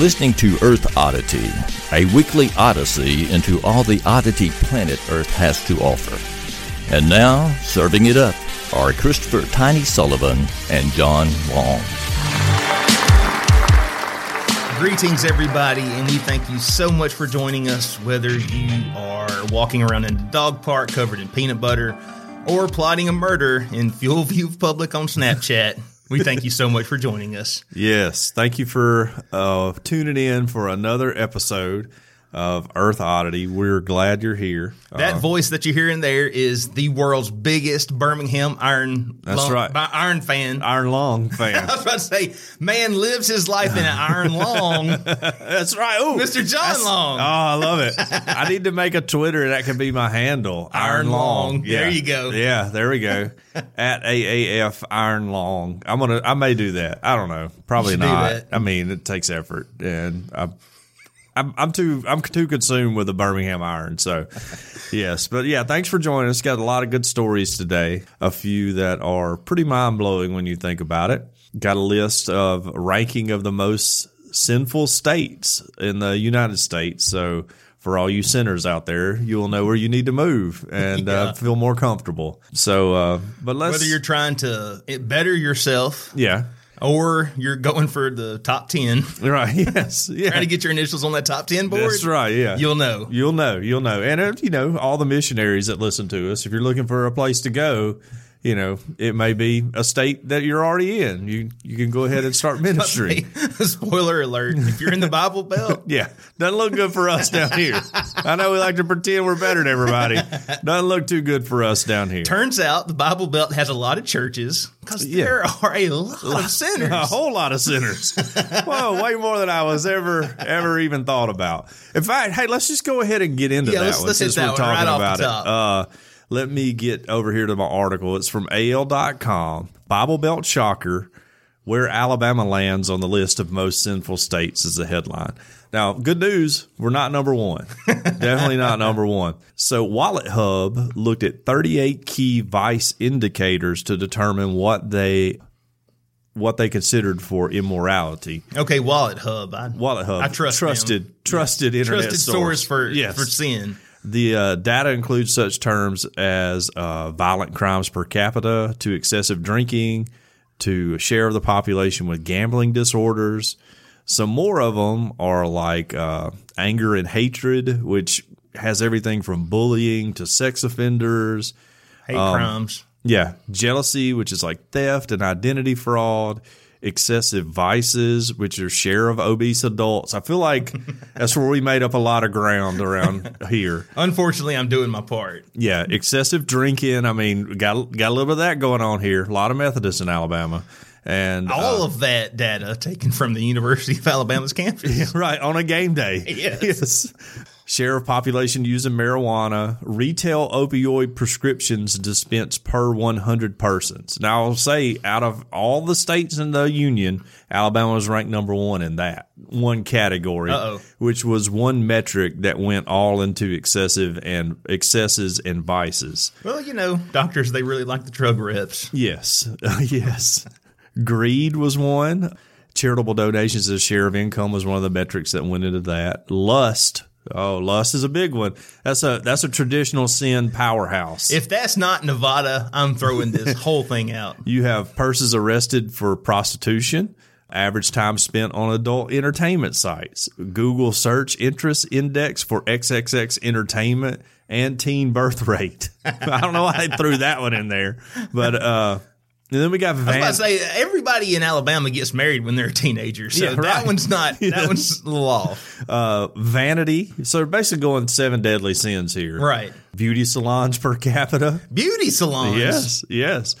listening to Earth Oddity, a weekly odyssey into all the oddity planet Earth has to offer. And now, serving it up are Christopher Tiny Sullivan and John Long. Greetings, everybody, and we thank you so much for joining us. Whether you are walking around in the dog park covered in peanut butter or plotting a murder in full view public on Snapchat, we thank you so much for joining us. Yes, thank you for uh, tuning in for another episode of Earth Oddity. We're glad you're here. That Uh, voice that you're hearing there is the world's biggest Birmingham Iron That's Lung- right. by Iron fan. Iron Long fan. I was about to say, man lives his life in an iron long. That's right. Oh, Mr. John Long. Oh, I love it. I need to make a Twitter that can be my handle. Iron Long. There you go. Yeah, there we go. At AAF Iron Long. I'm gonna. I may do that. I don't know. Probably not. I mean, it takes effort, and I. I'm, I'm too I'm too consumed with the Birmingham Iron. So, yes, but yeah, thanks for joining us. Got a lot of good stories today. A few that are pretty mind blowing when you think about it. Got a list of ranking of the most sinful states in the United States. So, for all you sinners out there, you will know where you need to move and Yeah. uh, feel more comfortable. So, uh, but let's Whether you're trying to better yourself yeah. Or you're going for the top 10, Right. Yes. Yeah. trying to get your initials on that top 10 board. That's right. Yeah. You'll know. You'll know. You'll know. And, uh, you know, all the missionaries that listen to us, if you're looking for a place to go, you know, it may be a state that you're already in. You you can go ahead and start ministry. Spoiler alert. If you're in the Bible Belt, Yeah. Doesn't look good for us down here. I know we like to pretend we're better than everybody. Doesn't look too good for us down here. turns out the Bible Belt has a lot of churches because Yeah. there are a lot of sinners. A whole lot of sinners. Whoa, way more than I was ever ever even thought about. In fact, hey, let's just go ahead and get into Yeah, that let's- one let's since we're talking right about it. Uh, let me get over here to my article. It's from AL.com. Bible Belt shocker. Where Alabama lands on the list of most sinful states is the headline. Now, good news, we're not number one. Definitely not number one. So, Wallet Hub looked at 38 key vice indicators to determine what they what they considered for immorality. Okay, Wallet Hub. I, Wallet Hub, I trust trusted, them. trusted internet trusted source, source for yes. for sin. The uh, data includes such terms as uh, violent crimes per capita, to excessive drinking, to a share of the population with gambling disorders. Some more of them are like uh, anger and hatred, which has everything from bullying to sex offenders. Hate Um, crimes. Yeah, jealousy, which is like theft and identity fraud, excessive vices, which are share of obese adults. I feel like that's where we made up a lot of ground around here. Unfortunately, I'm doing my part. Yeah, excessive drinking. I mean, got got a little bit of that going on here. A lot of Methodists in Alabama, and All uh, of that data taken from the University of Alabama's campus. right on a game day. Yes. Share of population using marijuana, retail opioid prescriptions dispensed per 100 persons. Now, I'll say out of all the states in the union, Alabama was ranked number one in that one category, Uh-oh. which was one metric that went all into excessive and excesses and vices. Well, you know, doctors, they really like the drug reps. Yes. yes. Greed was one. Charitable donations as a share of income was one of the metrics that went into that. Lust. Oh, lust is a big one. That's a that's a traditional sin powerhouse. If that's not Nevada, I'm throwing this whole thing out. you have persons arrested for prostitution, average time spent on adult entertainment sites, Google search interest index for XXX entertainment, and teen birth rate. I don't know why they threw that one in there, but uh, And then we got I was about to say everybody in Alabama gets married when they're a teenager, so Yeah, that one's not. That one's a little off, uh, vanity. So basically going seven deadly sins here. right? Beauty salons per capita. Beauty salons. Yes, yes.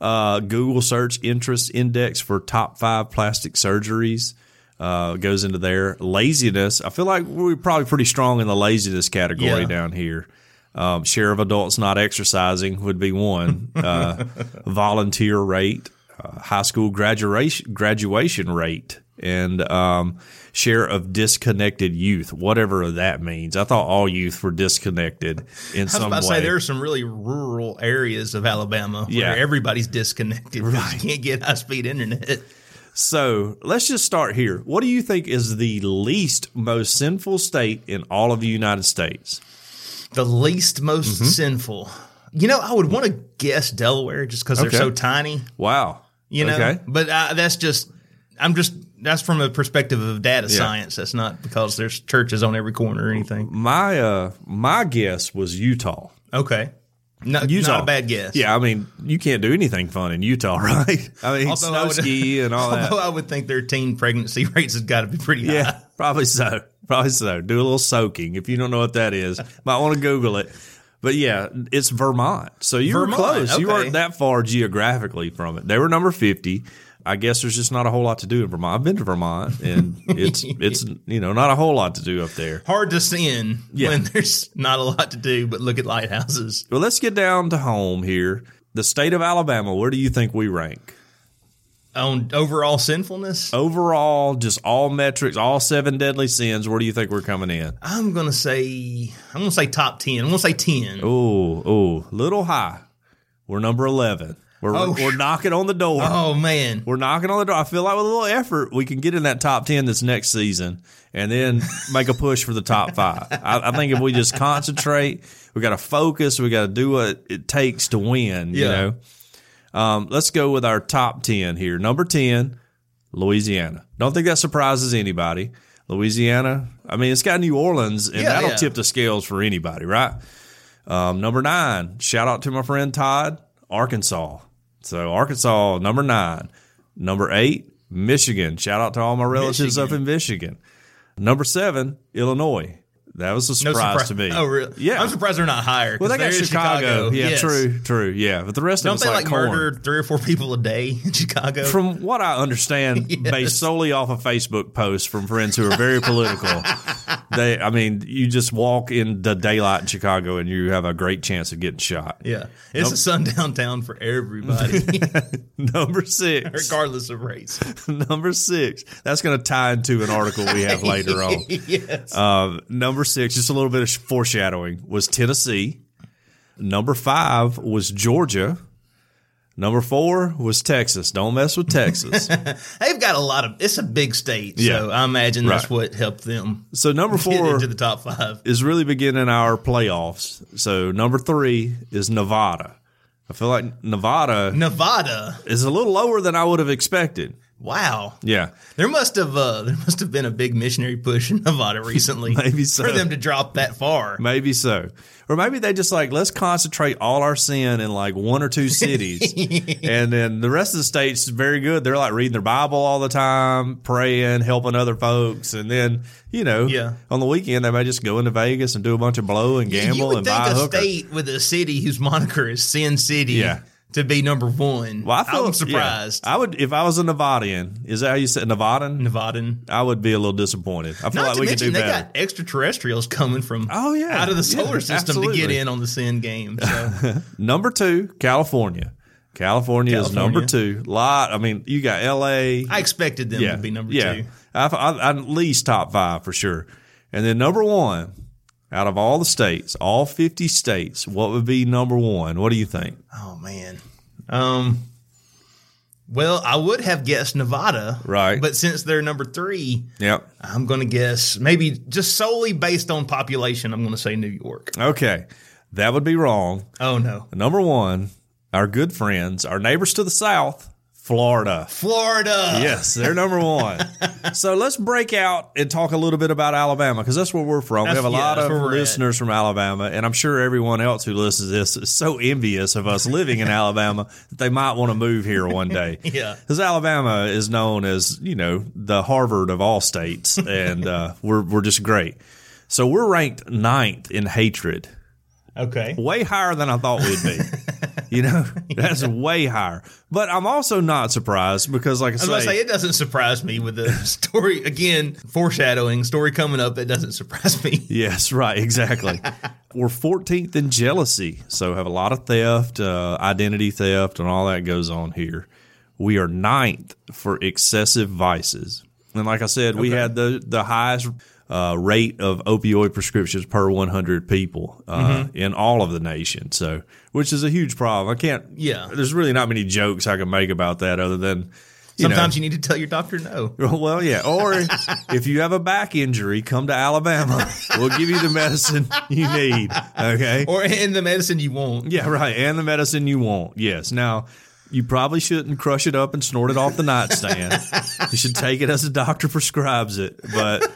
Uh, Google search interest index for top five plastic surgeries uh, goes into there. Laziness. I feel like we're probably pretty strong in the laziness category Yeah. down here. Um, share of adults not exercising would be one. Uh, volunteer rate, uh, high school graduation graduation rate, and um, share of disconnected youth, whatever that means. I thought all youth were disconnected in I was some about to way. say there are some really rural areas of Alabama where Yeah. everybody's disconnected. 'cause You can't get high speed internet. So let's just start here. What do you think is the least most sinful state in all of the United States? The least most Mm-hmm. sinful. You know, I would want to guess Delaware just because Okay. they're so tiny. Wow. You know, Okay. but uh, that's just. I'm just. That's from a perspective of data science. That's not because there's churches on every corner or anything. My uh my guess was Utah. Okay. Not, Utah. not a bad guess. Yeah, I mean, you can't do anything fun in Utah, right? I mean, Although I snow would- ski and all that. Although I would think their teen pregnancy rates has got to be pretty high. Yeah, probably so. Probably so. Do a little soaking. If you don't know what that is, might want to Google it. But yeah, it's Vermont. So you Vermont, were close. You okay. weren't that far geographically from it. They were number 50. I guess there's just not a whole lot to do in Vermont. I've been to Vermont and it's it's you know not a whole lot to do up there. Hard to sin Yeah. when there's not a lot to do but look at lighthouses. Well, let's get down to home here. The state of Alabama, where do you think we rank? On overall sinfulness, Overall, just all metrics, all seven deadly sins, where do you think we're coming in? I'm gonna say I'm gonna say top ten. I'm gonna say ten. Oh, oh, little high. We're number 11. We're, Oh, we're knocking on the door. Oh man, We're knocking on the door. I feel like with a little effort, we can get in that top 10 this next season and then make a push for the top five. I, I think if we just concentrate, we got to focus, we got to do what it takes to win, you Yeah. know? Um, let's go with our top 10 here. Number 10, Louisiana. Don't think that surprises anybody. Louisiana, I mean, it's got New Orleans, and Yeah, that'll yeah. tip the scales for anybody, right? Um, number nine, shout out to my friend Todd, Arkansas. So Arkansas, number nine. Number eight, Michigan. Shout out to all my relatives up in Michigan. Number seven, Illinois. That was a no surprise surprise to me. Oh really? Yeah. I'm surprised they're not higher. well, they got in Chicago. Yeah, Yes. true, true. Yeah, but the rest Don't of it's they like, like murder three or four people a day in Chicago? From what I understand, Yes. based solely off of Facebook posts from friends who are very political, they, I mean, you just walk in the daylight in Chicago and you have a great chance of getting shot. yeah, it's a sundown town for everybody, Number six. regardless of race. number six. That's going to tie into an article we have later on. yes. Um, number six, just a little bit of foreshadowing, was Tennessee. Number five was Georgia. Number four was Texas. Don't mess with Texas. They've got a lot of. It's a big state, Yeah. so I imagine that's Right. what helped them so number four into the top five. is really beginning our playoffs. So number three is Nevada. I feel like Nevada Nevada. is a little lower than I would have expected. Wow. Yeah. There must have uh, there must have been a big missionary push in Nevada recently. Maybe so. for them to drop that far. Maybe so. Or maybe they just like, let's concentrate all our sin in like one or two cities. and then the rest of the states is very good. They're like reading their Bible all the time, praying, helping other folks. And then, you know, Yeah. on the weekend, they may just go into Vegas and do a bunch of blow and you gamble would and think buy a a hooker. state with a city whose moniker is Sin City Yeah. To be number one. Well, I feel, I'm yeah. surprised. I would, if I was a Nevadian, is that how you said Nevadan? Nevadan. I would be a little disappointed. I feel Not like we could do they better. got extraterrestrials coming from Oh, yeah. out of the solar Yeah, system to get in on the Sin game. So Number two, California. California, is number two. Lot. I mean, you got L.A. I expected them to be number yeah. two. I, I, at least top five for sure. And then number one, out of all the states, all 50 states, what would be number one? What do you think? Oh man. Um. Well, I would have guessed Nevada, Right. But since they're number three, Yep. I'm going to guess maybe just solely based on population. I'm going to say New York. Okay. That would be wrong. Oh no. Number one, our good friends, our neighbors to the south, Florida. Florida. Yes, they're number one. so let's break out and talk a little bit about Alabama because that's where we're from. That's- we have a yeah, lot of we're at. listeners from Alabama, and I'm sure everyone else who listens to this is so envious of us living in Alabama that they might want to move here one day. Yeah. because Alabama is known as you know the Harvard of all states, and uh, we're we're just great. So we're ranked ninth in hatred Okay. way higher than I thought we'd be. you know, that's way higher. But I'm also not surprised because, like I, I was going to say, it doesn't surprise me with the story. Again, foreshadowing, story coming up that doesn't surprise me. yes, right, exactly. We're 14th in jealousy, so have a lot of theft, uh, identity theft, and all that goes on here. We are ninth for excessive vices, and like I said, we had the the highest. Uh, rate of opioid prescriptions per 100 people uh, Mm-hmm. in all of the nation. So, which is a huge problem. I can't. Yeah. There's really not many jokes I can make about that other than. You know, Sometimes you need to tell your doctor no. Well, yeah. Or if you have a back injury, come to Alabama. We'll give you the medicine you need. Okay. Or in the medicine you want. Yeah, right. And the medicine you want. Yes. Now, you probably shouldn't crush it up and snort it off the nightstand. you should take it as the doctor prescribes it. But,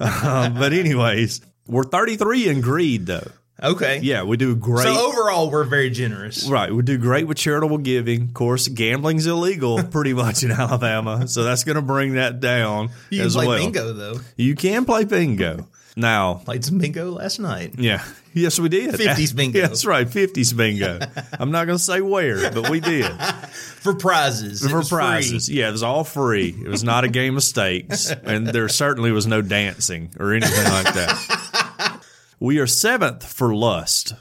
um, but anyways, we're 33 in greed, though. Okay. Yeah, we do great. So overall, we're very generous. Right, we do great with charitable giving. Of course, gambling's illegal pretty much in Alabama, so that's going to bring that down You can as play well. bingo though. You can play bingo. Now, Played some bingo last night. yeah. Yes, we did. 50s bingo. That's right, 50s bingo. I'm not going to say where, but we did. For prizes. For was free. prizes. Yeah, it was all free. It was not a game of stakes. And there certainly was no dancing or anything like that. We are seventh for lust.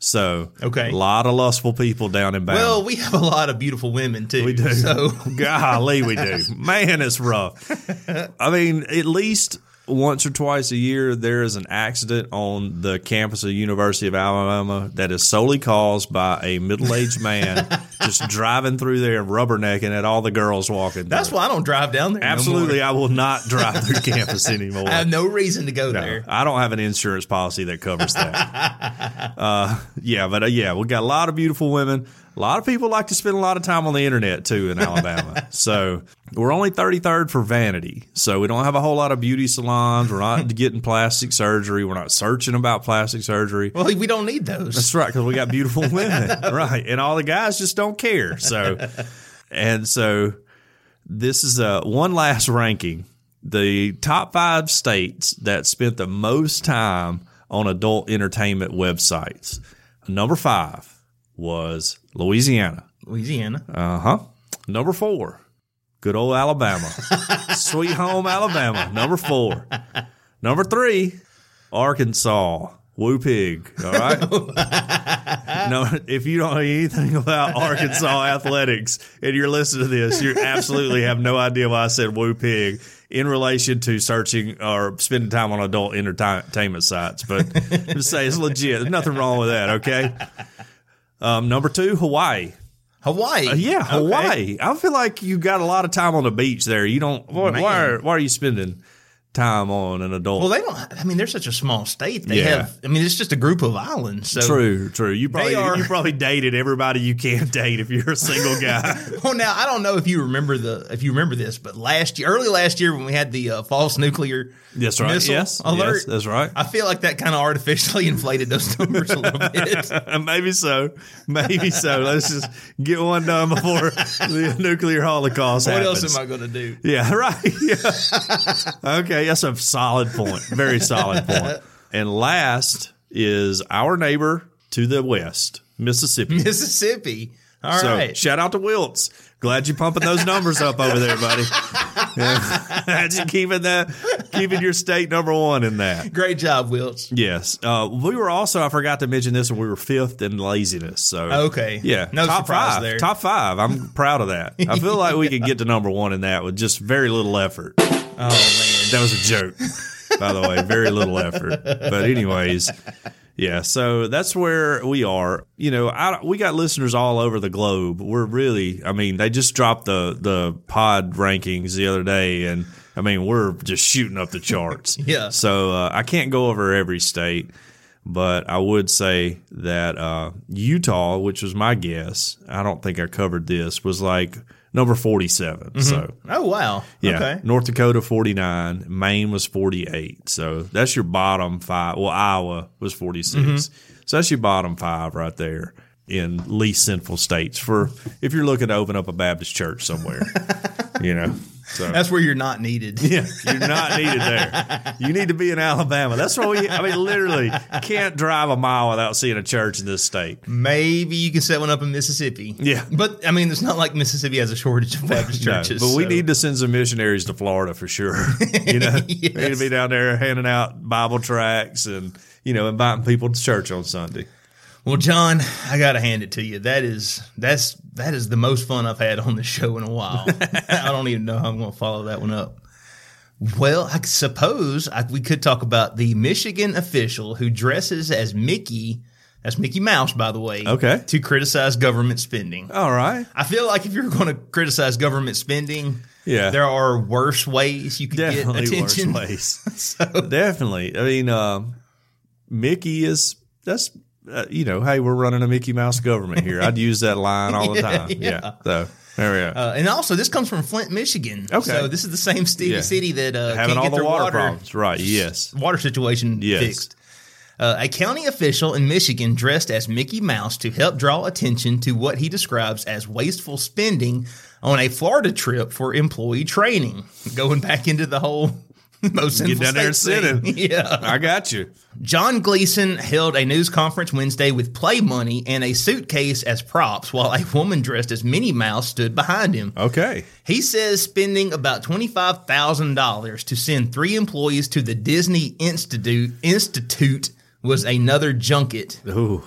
So, Okay. a lot of lustful people down in Bama. Well, we have a lot of beautiful women too. We do. So Golly, we do. Man, it's rough. I mean, at least once or twice a year, there is an accident on the campus of University of Alabama that is solely caused by a middle-aged man just driving through there and rubbernecking at all the girls walking. that's through. why I don't drive down there. Absolutely, more. I will not drive through campus anymore. I have no reason to go No, there. I don't have an insurance policy that covers that. uh, yeah, but uh, yeah, we got a lot of beautiful women. A lot of people like to spend a lot of time on the internet too in Alabama. so we're only 33rd for vanity. So we don't have a whole lot of beauty salons. We're not getting plastic surgery. We're not searching about plastic surgery. Well, we don't need those. That's right, because we got beautiful women, right? And all the guys just don't care. So, and so this is uh, one last ranking: the top five states that spent the most time on adult entertainment websites. Number five was Louisiana. Louisiana. Uh huh. Number four, good old Alabama, sweet home Alabama. Number four. Number three, Arkansas. Woo pig. All right. no, if you don't know anything about Arkansas athletics and you're listening to this, you absolutely have no idea why I said woo pig in relation to searching or spending time on adult entertainment sites. But just say it's legit. There's nothing wrong with that. Okay. Um, number two, Hawaii. Hawaii. Uh, yeah, Okay. Hawaii. I feel like you got a lot of time on the beach there. You don't. Why, why, are, why are you spending time on an adult? Well, they don't. I mean, they're such a small state. They Yeah. have. I mean, it's just a group of islands. So true, true. You probably are- you probably dated everybody you can date if you're a single guy. Well, now I don't know if you remember the if you remember this, but last year, early last year, when we had the uh, false nuclear That's right. missile Yes, alert, yes, that's right. I feel like that kind of artificially inflated those numbers a little bit. Maybe so. Maybe so. Let's just get one done before the nuclear holocaust What happens. else am I going to do? Yeah, right. Yeah. okay, that's a solid point. Very solid point. And last is our neighbor to the west, Mississippi. Mississippi. All right. so shout out to Wilts. Glad you're pumping those numbers up over there, buddy. Imagine keeping that, keeping your state number one in that. Great job, Wilts. Yes. Uh, we were also, I forgot to mention this, when we were fifth in laziness. So, Okay. Yeah. No top surprise five. there. Top five. I'm proud of that. I feel like we could get to number one in that with just very little effort. Oh man. That was a joke, by the way. Very little effort. But, anyways. Yeah, so that's where we are. You know, I, we got listeners all over the globe. We're really, I mean, they just dropped the the pod rankings the other day, and I mean, we're just shooting up the charts. Yeah. So uh, I can't go over every state, but I would say that uh, Utah, which was my guess, I don't think I covered this, was like number 47. So, Oh wow. yeah. Okay. North Dakota 49, Maine was 48. So, that's your bottom five. Well, Iowa was 46. Mm-hmm. So, that's your bottom five right there in least sinful states for if you're looking to open up a Baptist church somewhere, you know. So, That's where you're not needed. yeah, you're not needed there. You need to be in Alabama. That's why we, I mean, literally can't drive a mile without seeing a church in this state. Maybe you can set one up in Mississippi. Yeah. But I mean, it's not like Mississippi has a shortage of Baptist No, churches. but we so- need to send some missionaries to Florida for sure. You know, we need to be down there handing out Bible tracts and you know inviting people to church on Sunday. Well, John, I gotta hand it to you. That is that's that is the most fun I've had on the show in a while. I don't even know how I'm going to follow that one up. Well, I suppose I, we could talk about the Michigan official who dresses as Mickey. That's Mickey Mouse, by the way. Okay. To criticize government spending. All right, I feel like if you're going to criticize government spending, Yeah. there are worse ways you could definitely get worse attention. ways. Definitely. I mean, um, Mickey is that's uh, you know, hey, we're running a Mickey Mouse government here. I'd use that line all the time. yeah. Yeah. So there we go. Uh, and also, this comes from Flint, Michigan. Okay. So this is the same city, Yeah. city that uh, Having can't all get the water, water, problems, right? Yes. water situation Yes. fixed. Uh, a county official in Michigan dressed as Mickey Mouse to help draw attention to what he describes as wasteful spending on a Florida trip for employee training. Going back into the whole most Get down there and sit in. yeah. I got you. John Gleason held a news conference Wednesday with play money and a suitcase as props while a woman dressed as Minnie Mouse stood behind him. Okay. He says spending about $25,000 to send three employees to the Disney Institute Institute was another junket. Ooh.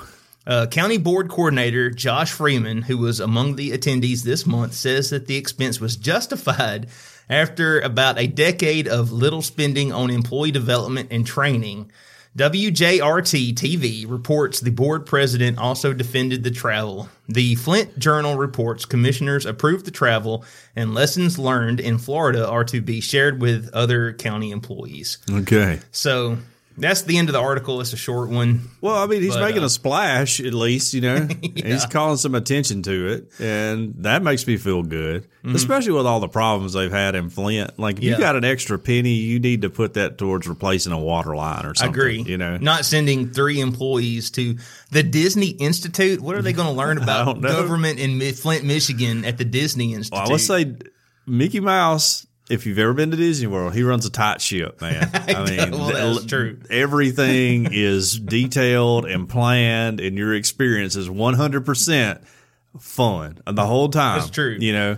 Uh, County Board Coordinator Josh Freeman, who was among the attendees this month, says that the expense was justified after about a decade of little spending on employee development and training. WJRT TV reports the board president also defended the travel. The Flint Journal reports commissioners approved the travel and lessons learned in Florida are to be shared with other county employees. Okay. So that's the end of the article. It's a short one. Well, I mean, he's But, making uh, a splash at least, you know. He's calling some attention to it, and that makes me feel good, especially with all the problems they've had in Flint. Like, if Mm-hmm. Yeah. you got an extra penny, you need to put that towards replacing a water line or something. I agree. You know, not sending three employees to the Disney Institute. What are they going to learn about government in Flint, Michigan, at the Disney Institute? well, let's say Mickey Mouse. If you've ever been to Disney World, he runs a tight ship, man. I mean, Well, that's true. Everything is detailed and planned, and your experience is one hundred percent fun the whole time. That's true. You know,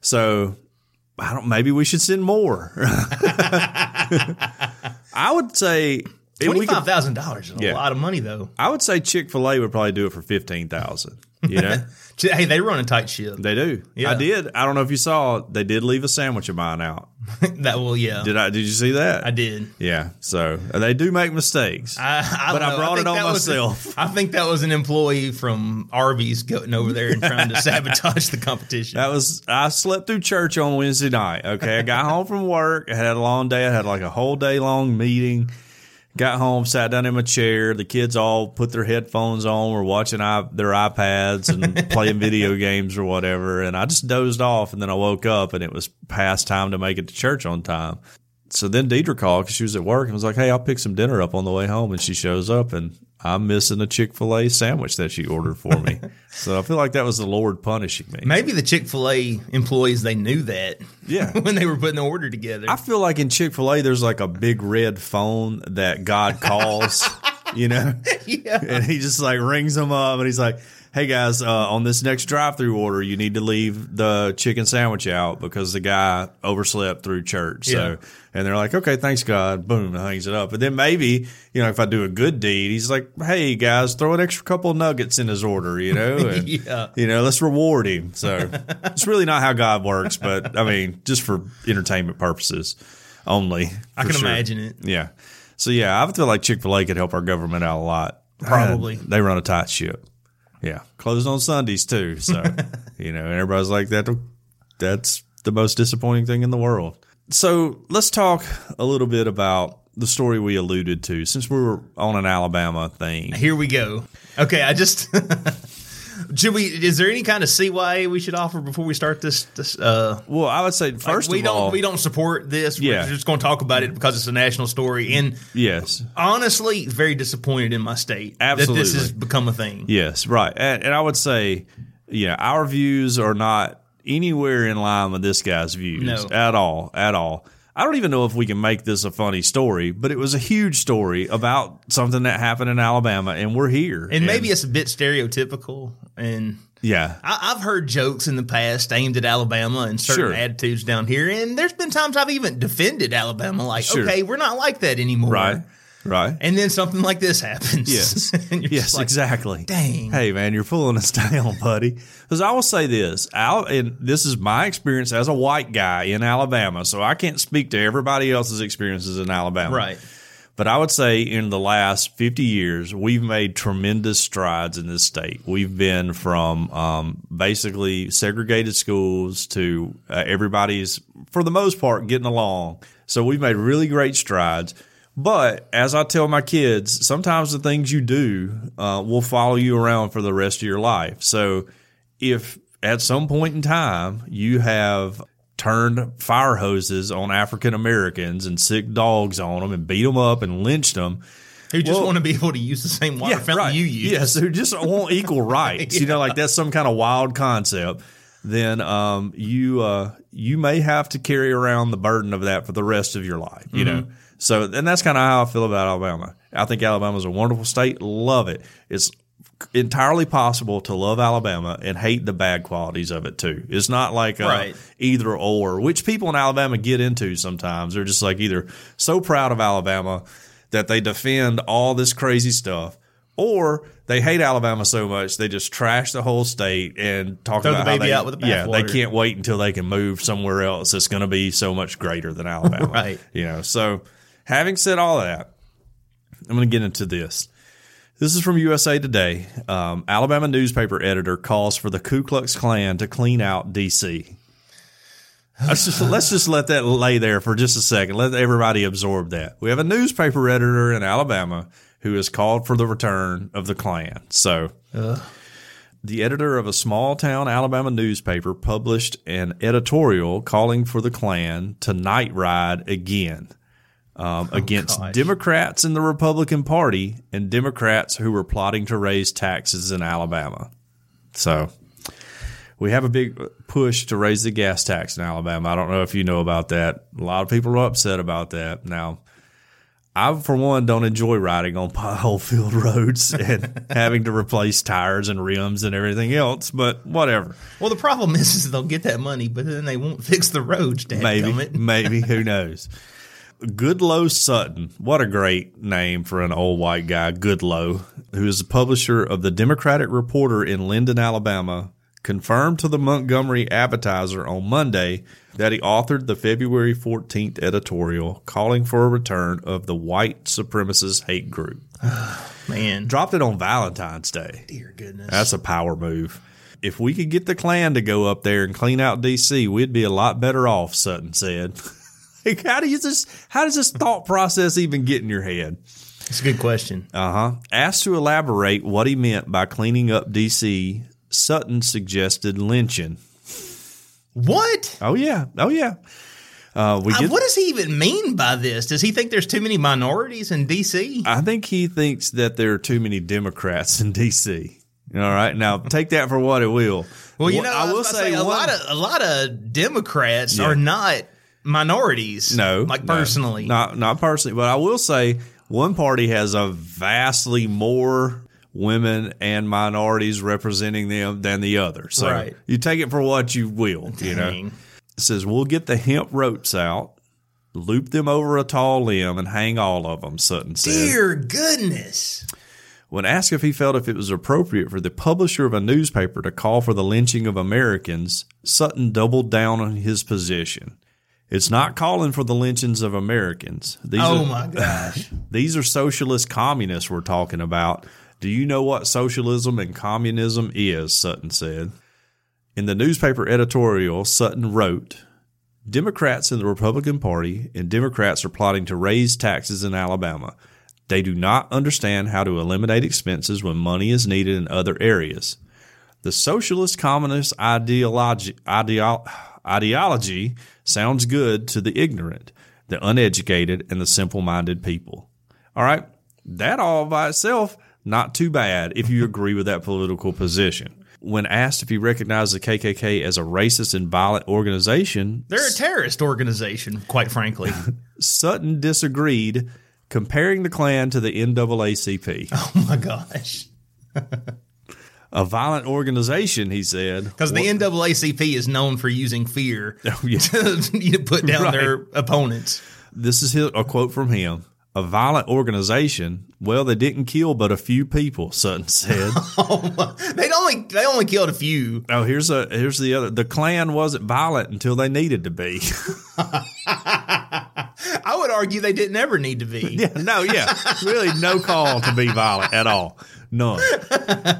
so I don't. Maybe we should send more. I would say if we twenty could- five thousand dollars is a Yeah. lot of money, though. I would say Chick Fil A would probably do it for fifteen thousand. You know. Hey, they run a tight ship. They do. Yeah. I did. I don't know if you saw. They did leave a sandwich of mine out. that will, yeah, Did I? Did you see that? I did. Yeah. So they do make mistakes. I, I But don't I know. brought it on myself. I think that was an employee from Arby's going over there and trying to sabotage the competition. that was. I slept through church on Wednesday night. Okay. I got home from work. I had a long day. I had like a whole day long meeting. Got home, sat down in my chair. The kids all put their headphones on, were watching I, their iPads and playing video games or whatever. And I just dozed off. And then I woke up and it was past time to make it to church on time. So then Deidre called because she was at work and was like, Hey, I'll pick some dinner up on the way home. And she shows up and I'm missing a Chick fil A sandwich that she ordered for me. so I feel like that was the Lord punishing me. Maybe the Chick Fil A employees they knew that Yeah. when they were putting the order together. I feel like in Chick fil A, there's like a big red phone that God calls, you know? yeah. And he just like rings them up and he's like, Hey guys, uh, on this next drive through order, you need to leave the chicken sandwich out because the guy overslept through church. So, Yeah. And they're like, okay, thanks God. Boom, hangs it up. But then maybe, you know, if I do a good deed, he's like, Hey guys, throw an extra couple of nuggets in his order, you know? And, Yeah. You know, let's reward him. So it's really not how God works, but I mean, just for entertainment purposes only. I can sure. imagine it. Yeah. So yeah, I feel like Chick fil A could help our government out a lot. Probably. And they run a tight ship. Yeah. Closed on Sundays too. So, you know, everybody's like that. That's the most disappointing thing in the world. So let's talk a little bit about the story we alluded to since we were on an Alabama thing. Here we go. Okay, I just Should we? Is there any kind of CYA we should offer before we start this? This uh, Well, I would say first we of don't all, we don't support this. Yeah. We're just going to talk about it because it's a national story. And yes, honestly, very disappointed in my state that Absolutely. this has become a thing. yes, right, and, and I would say, yeah, our views are not anywhere in line with this guy's views No. at all, at all. I don't even know if we can make this a funny story, but it was a huge story about something that happened in Alabama, and we're here. And maybe it's a bit stereotypical. And yeah, I, I've heard jokes in the past aimed at Alabama and certain Sure. attitudes down here. And there's been times I've even defended Alabama, like, Sure. okay, we're not like that anymore. right, right. And then something like this happens. Yes. yes, like, exactly. Dang. Hey, man, you're pulling us down, buddy. Because I will say this, Al, and this is my experience as a white guy in Alabama, so I can't speak to everybody else's experiences in Alabama. Right. But I would say in the last 50 years, we've made tremendous strides in this state. We've been from um, basically segregated schools to uh, everybody's, for the most part, getting along. So we've made really great strides. But as I tell my kids, sometimes the things you do uh, will follow you around for the rest of your life. So if at some point in time you have turned fire hoses on African Americans and sick dogs on them and beat them up and lynched them. Who just Well- want to be able to use the same water fountain you use. Yes, who just want equal rights. You know, like that's some kind of wild concept. Then um, you uh, you may have to carry around the burden of that for the rest of your life. You know, so and that's kind of how I feel about Alabama. I think Alabama is a wonderful state. Love it. It's entirely possible to love Alabama and hate the bad qualities of it too. It's not like uh, Right. either or, which people in Alabama get into sometimes. They're just like either so proud of Alabama that they defend all this crazy stuff, or they hate Alabama so much they just trash the whole state and talk Throw the about how baby they, out with the yeah they can't wait until they can move somewhere else that's going to be so much greater than Alabama. Right. You know. So having said all of that, I'm going to get into this. This is from USA Today. Um, Alabama newspaper editor calls for the Ku Klux Klan to clean out D.C. Let's just let's just let that lay there for just a second. Let everybody absorb that. We have a newspaper editor in Alabama who has called for the return of the Klan. So, the editor of a small town Alabama newspaper published an editorial calling for the Klan to night ride again um, against gosh. Democrats in the Republican Party and Democrats who were plotting to raise taxes in Alabama. So we have a big push to raise the gas tax in Alabama. I don't know if you know about that. A lot of people are upset about that. Now, I, for one, don't enjoy riding on pothole filled roads and having to replace tires and rims and everything else, but whatever. Well, the problem is, is they'll get that money, but then they won't fix the roads. Maybe. maybe, who knows? Goodloe Sutton, what a great name for an old white guy, Goodloe, who is the publisher of the Democratic Reporter in Linden, Alabama, confirmed to the Montgomery Advertiser on Monday that he authored the February 14th editorial calling for a return of the white supremacist hate group. Man, Dropped it on Valentine's Day. dear goodness. That's a power move. If we could get the Klan to go up there and clean out DC, we'd be a lot better off, Sutton said. like, how do you just how does this thought process even get in your head? It's a good question. Uh huh. Asked to elaborate what he meant by cleaning up DC, Sutton suggested lynching. What? Oh yeah, oh yeah. Uh, we Uh, what does he even mean by this? Does he think there's too many minorities in D.C.? I think he thinks that there are too many Democrats in DC. All right, now take that for what it will. Well, you know, I, will say, a one- lot of a lot of Democrats Yeah. are not minorities. No, like no. personally. not not personally, but I will say one party has a vastly more women and minorities representing them than the other. So Right. you take it for what you will. You know, it says we'll get the hemp ropes out, loop them over a tall limb, and hang all of them. Sutton said. Dear goodness. When asked if he felt if it was appropriate for the publisher of a newspaper to call for the lynching of Americans, Sutton doubled down on his position. It's not calling for the lynchings of Americans. These Oh are, my gosh. These are socialist communists we're talking about. Do you know what socialism and communism is? Sutton said. In the newspaper editorial, Sutton wrote Democrats in the Republican Party and Democrats are plotting to raise taxes in Alabama. They do not understand how to eliminate expenses when money is needed in other areas. The socialist communist ideology, ideo- ideology sounds good to the ignorant, the uneducated, and the simple minded people. All right. That all by itself, not too bad if you agree with that political position. When asked if he recognized the KKK as a racist and violent organization, They're a terrorist organization, quite frankly. Sutton disagreed, comparing the Klan to the NAACP. oh my gosh. a violent organization, he said. Because the NAACP is known for using fear Oh, yeah. to put down Right. their opponents. This is his, a quote from him. A violent organization. Well, they didn't kill but a few people, Sutton said. Oh, they only they only killed a few. oh, here's a here's the other. The Klan wasn't violent until they needed to be. I would argue they didn't ever need to be. yeah, no, yeah, really, no call to be violent at all. None.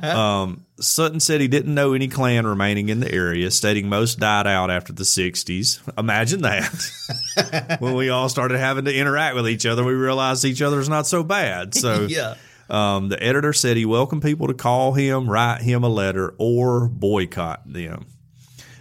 Um, Sutton said he didn't know any Klan remaining in the area, stating most died out after the 60s. Imagine that. when we all started having to interact with each other, we realized each other's not so bad. So, Yeah. um, the editor said he welcomed people to call him, write him a letter, or boycott them.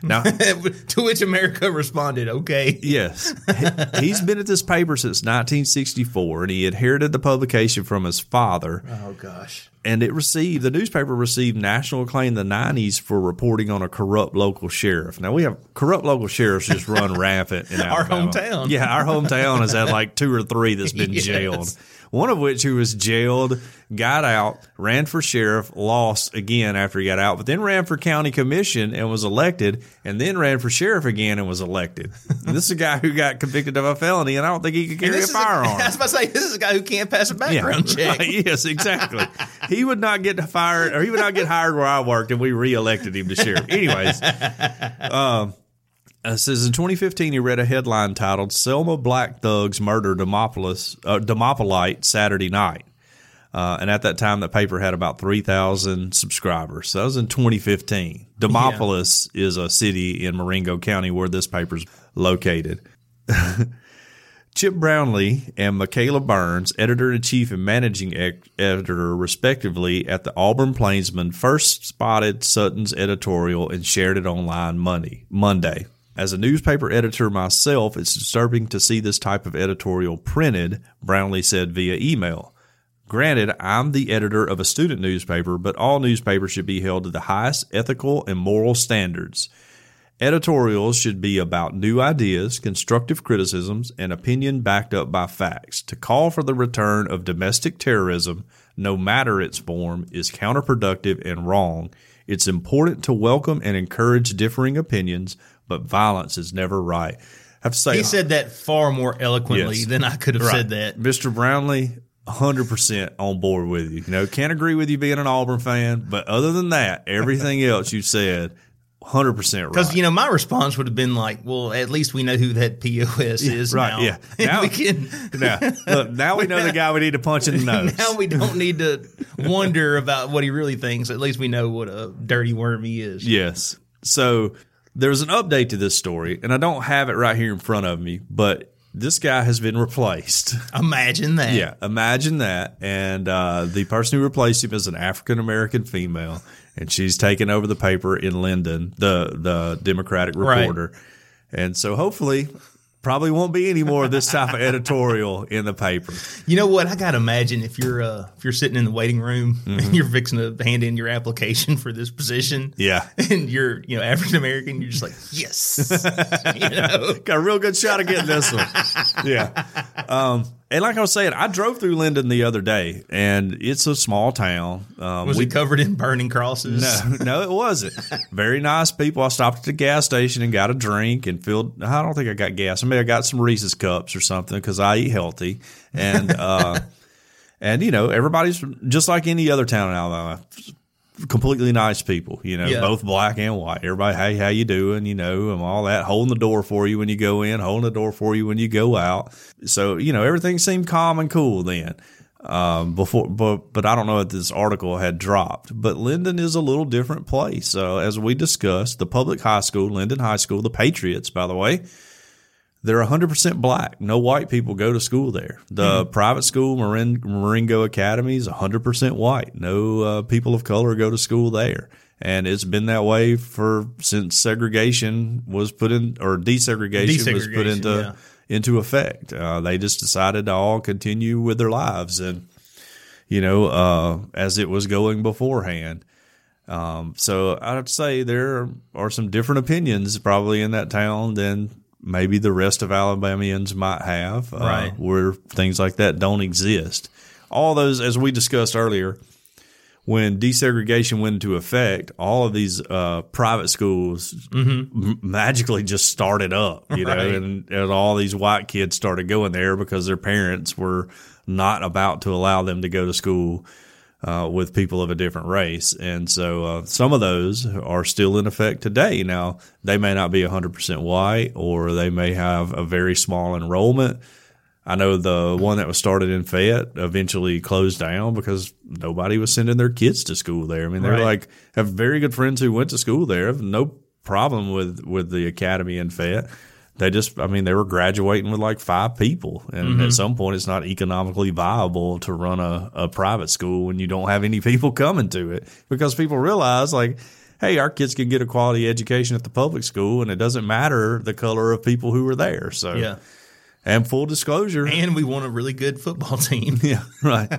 Now, to which America responded, okay. Yes. He- He's been at this paper since 1964 and he inherited the publication from his father. Oh gosh. And it received, the newspaper received national acclaim in the 90s for reporting on a corrupt local sheriff. Now, we have corrupt local sheriffs just run rampant in Our hometown. Yeah, our hometown has had like two or three that's been Yes. jailed. One of which who was jailed, got out, ran for sheriff, lost again after he got out, but then ran for county commission and was elected, and then ran for sheriff again and was elected. And this is a guy who got convicted of a felony, and I don't think he could carry a firearm. I was about to say, this is a guy who can't pass a background check. right, yes, exactly. he would not get fired, or he would not get hired where I worked, and we reelected him to sheriff. Anyways, um, it says in 2015 he read a headline titled "Selma Black Thugs Murder Demopolis uh, Demopolite Saturday Night." Uh, and at that time, the paper had about 3,000 subscribers. So that was in 2015. Demopolis is a city in Marengo County where this paper's located. Chip Brownlee and Michaela Burns, editor in chief and managing ec- editor, respectively, at the Auburn Plainsman, first spotted Sutton's editorial and shared it online Monday. Monday. As a newspaper editor myself, it's disturbing to see this type of editorial printed, Brownlee said via email. Granted, I'm the editor of a student newspaper, but all newspapers should be held to the highest ethical and moral standards. Editorials should be about new ideas, constructive criticisms, and opinion backed up by facts. To call for the return of domestic terrorism, no matter its form, is counterproductive and wrong. It's important to welcome and encourage differing opinions, but violence is never right. I have to say, He said that far more eloquently Yes. than I could have said that. Mr. Brownlee, 100% on board with you. You know, can't agree with you being an Auburn fan, but other than that, everything else you said, 100% right. Because you know, my response would have been like, "Well, at least we know who that POS is right, now. yeah. Now- we can, now, look, now we know the guy we need to punch in the nose. now we don't need to wonder about what he really thinks. At least we know what a dirty worm he is. Yes. So there's an update to this story, and I don't have it right here in front of me, but this guy has been replaced. Imagine that. Yeah, imagine that. And uh, the person who replaced him is an African American female, and she's taken over the paper in Linden, the the Democratic Right. reporter. And so hopefully, probably won't be any more of this type of editorial in the paper. You know what? I gotta imagine if you're uh, if you're sitting in the waiting room and you're fixing to hand in your application for this position, Mm-hmm. Yeah. and you're you know African American, you're just like yes, you know. Got a real good shot of getting this one. Yeah. Um, and like I was saying, I drove through Linden the other day, and it's a small town. Um, Was we it covered in burning crosses? No, no, it wasn't. Very nice people. I stopped at the gas station and got a drink and filled. I don't think I got gas. I mean, I got some Reese's cups or something because I eat healthy. And uh, and you know, everybody's just like any other town in Alabama. Completely nice people, you know, Yeah. both black and white. Everybody, hey, how you doing? You know, and all that. Holding the door for you when you go in, holding the door for you when you go out. So you know, everything seemed calm and cool then um, before, but but I don't know if this article had dropped. But Linden is a little different place. So as we discussed, the public high school, Linden High School, the Patriots, by the way, they're 100% black. No white people go to school there. The private school, Marin, Marengo Academy, is 100% white. No uh, people of color go to school there. And it's been that way for since segregation was put in, or desegregation, was put into yeah. into effect. Uh, they just decided to all continue with their lives, and you know, uh, as it was going beforehand. Um, so I'd have to say there are some different opinions probably in that town than maybe the rest of Alabamians might have, uh, where things like that don't exist. All those, as we discussed earlier, when desegregation went into effect, all of these uh, private schools m- magically just started up, you know, and, and all these white kids started going there because their parents were not about to allow them to go to school uh, with people of a different race. And so uh, some of those are still in effect today. Now, they may not be 100% white or they may have a very small enrollment. I know the one that was started in Fayette eventually closed down because nobody was sending their kids to school there. I mean, they're Right. like have very good friends who went to school there. Have no problem with with the academy in Fayette. They just, I mean, they were graduating with like five people, and at some point, it's not economically viable to run a, a private school when you don't have any people coming to it because people realize like. Hey, our kids can get a quality education at the public school, and it doesn't matter the color of people who are there. So, Yeah. and full disclosure, And we want a really good football team. yeah, right.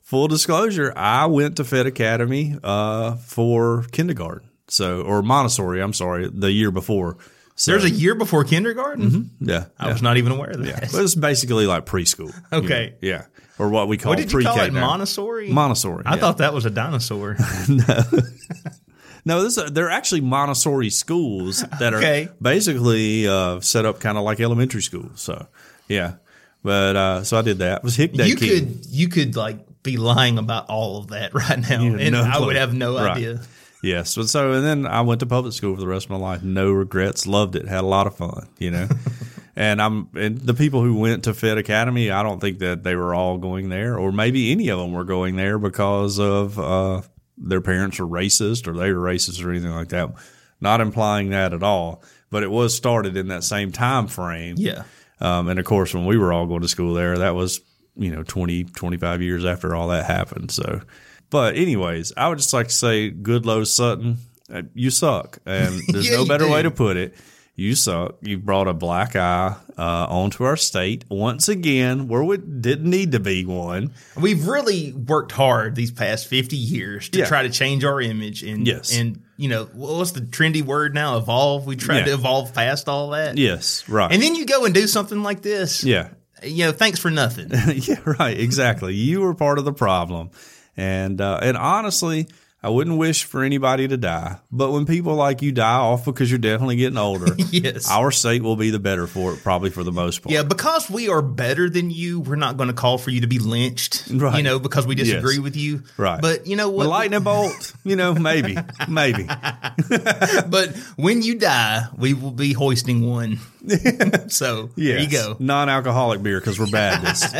Full disclosure, I went to Fayette Academy uh, for kindergarten. So, or Montessori, I'm sorry, the year before. So, There's a year before kindergarten. yeah, I yeah. was not even aware of that. But it's basically like preschool. you Okay. know, yeah. Or what we call What did you pre-K call it? now. Montessori. Montessori. I yeah. thought that was a dinosaur. No, No, this they're actually Montessori schools that are Okay. basically uh, set up kind of like elementary school. So, yeah. But uh, so I did that. It was Hick Day you could you could like be lying about all of that right now, You and no I would have no Right. idea. Yes. So, so, and then I went to public school for the rest of my life. No regrets. Loved it. Had a lot of fun, you know. and I'm, and the people who went to Fayette Academy, I don't think that they were all going there, or maybe any of them were going there because of, uh, their parents were racist or they were racist or anything like that. Not implying that at all, but it was started in that same time frame. Yeah, Um, and of course, when we were all going to school there, that was, you know, 20, 25 years after all that happened. So, but anyways, I would just like to say, Goodloe Sutton, uh, you suck. And there's Yeah, no better way to put it. You suck. You brought a black eye uh, onto our state once again, where we didn't need to be one. we've really worked hard these past fifty years to Yeah. try to change our image, and Yes. and you know what's the trendy word now? Evolve. We tried Yeah. to evolve past all that. Yes, right. and then you go and do something like this. yeah, you know, thanks for nothing. yeah, right. Exactly. You were part of the problem, and uh, and honestly, I wouldn't wish for anybody to die. But when people like you die off because you're definitely getting older, Yes. our state will be the better for it, probably for the most part. Yeah, because we are better than you, we're not going to call for you to be lynched. Right. You know, because we disagree Yes. with you. Right. But you know A what? lightning bolt, you know, maybe, maybe. but when you die, we will be hoisting one. so there you go. Non-alcoholic beer because we're Baptist.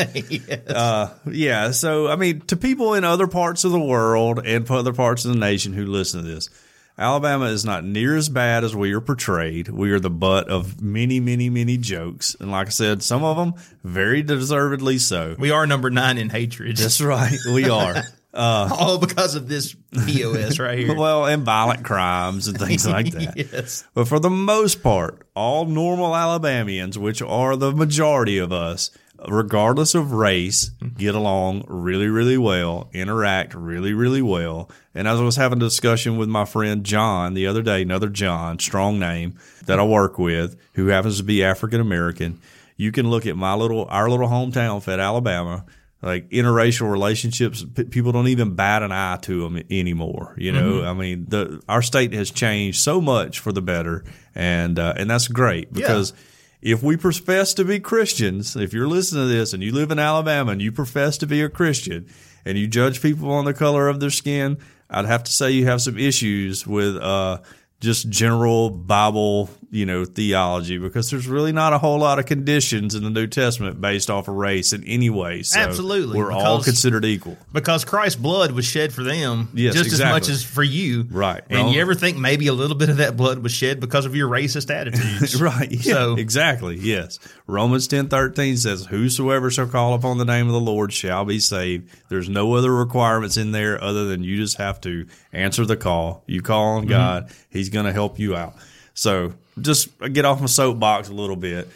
uh, yeah. So, I mean, to people in other parts of the world and other parts of the nation who listen to this, Alabama is not near as bad as we are portrayed. We are the butt of many, many, many jokes. And like I said, some of them very deservedly so. We are number nine in hatred. That's right. We are. Uh, all because of this POS right here. well, and violent crimes and things like that. yes. But for the most part, all normal Alabamians, which are the majority of us, regardless of race, get along really, really well, interact really, really well. And as I was having a discussion with my friend John the other day, another John, strong name that I work with, who happens to be African American, you can look at my little, our little hometown, Fayette Alabama, like interracial relationships, p- people don't even bat an eye to them anymore. You know, I mean, the our state has changed so much for the better, and uh, and that's great because if we profess to be Christians, if you're listening to this and you live in Alabama and you profess to be a Christian and you judge people on the color of their skin, I'd have to say you have some issues with uh, just general Bible, you know, theology because there's really not a whole lot of conditions in the New Testament based off of race in any way. So Absolutely, We're all considered equal. because Christ's blood was shed for them Yes, just as much as for you. Right. And Well- you ever think maybe a little bit of that blood was shed because of your racist attitudes? Right. Yeah, So- exactly. Yes. Romans ten thirteen says, Whosoever shall call upon the name of the Lord shall be saved. There's no other requirements in there other than you just have to answer the call. You call Mm-hmm. on God, He's going to help you out. So just get off my soapbox a little bit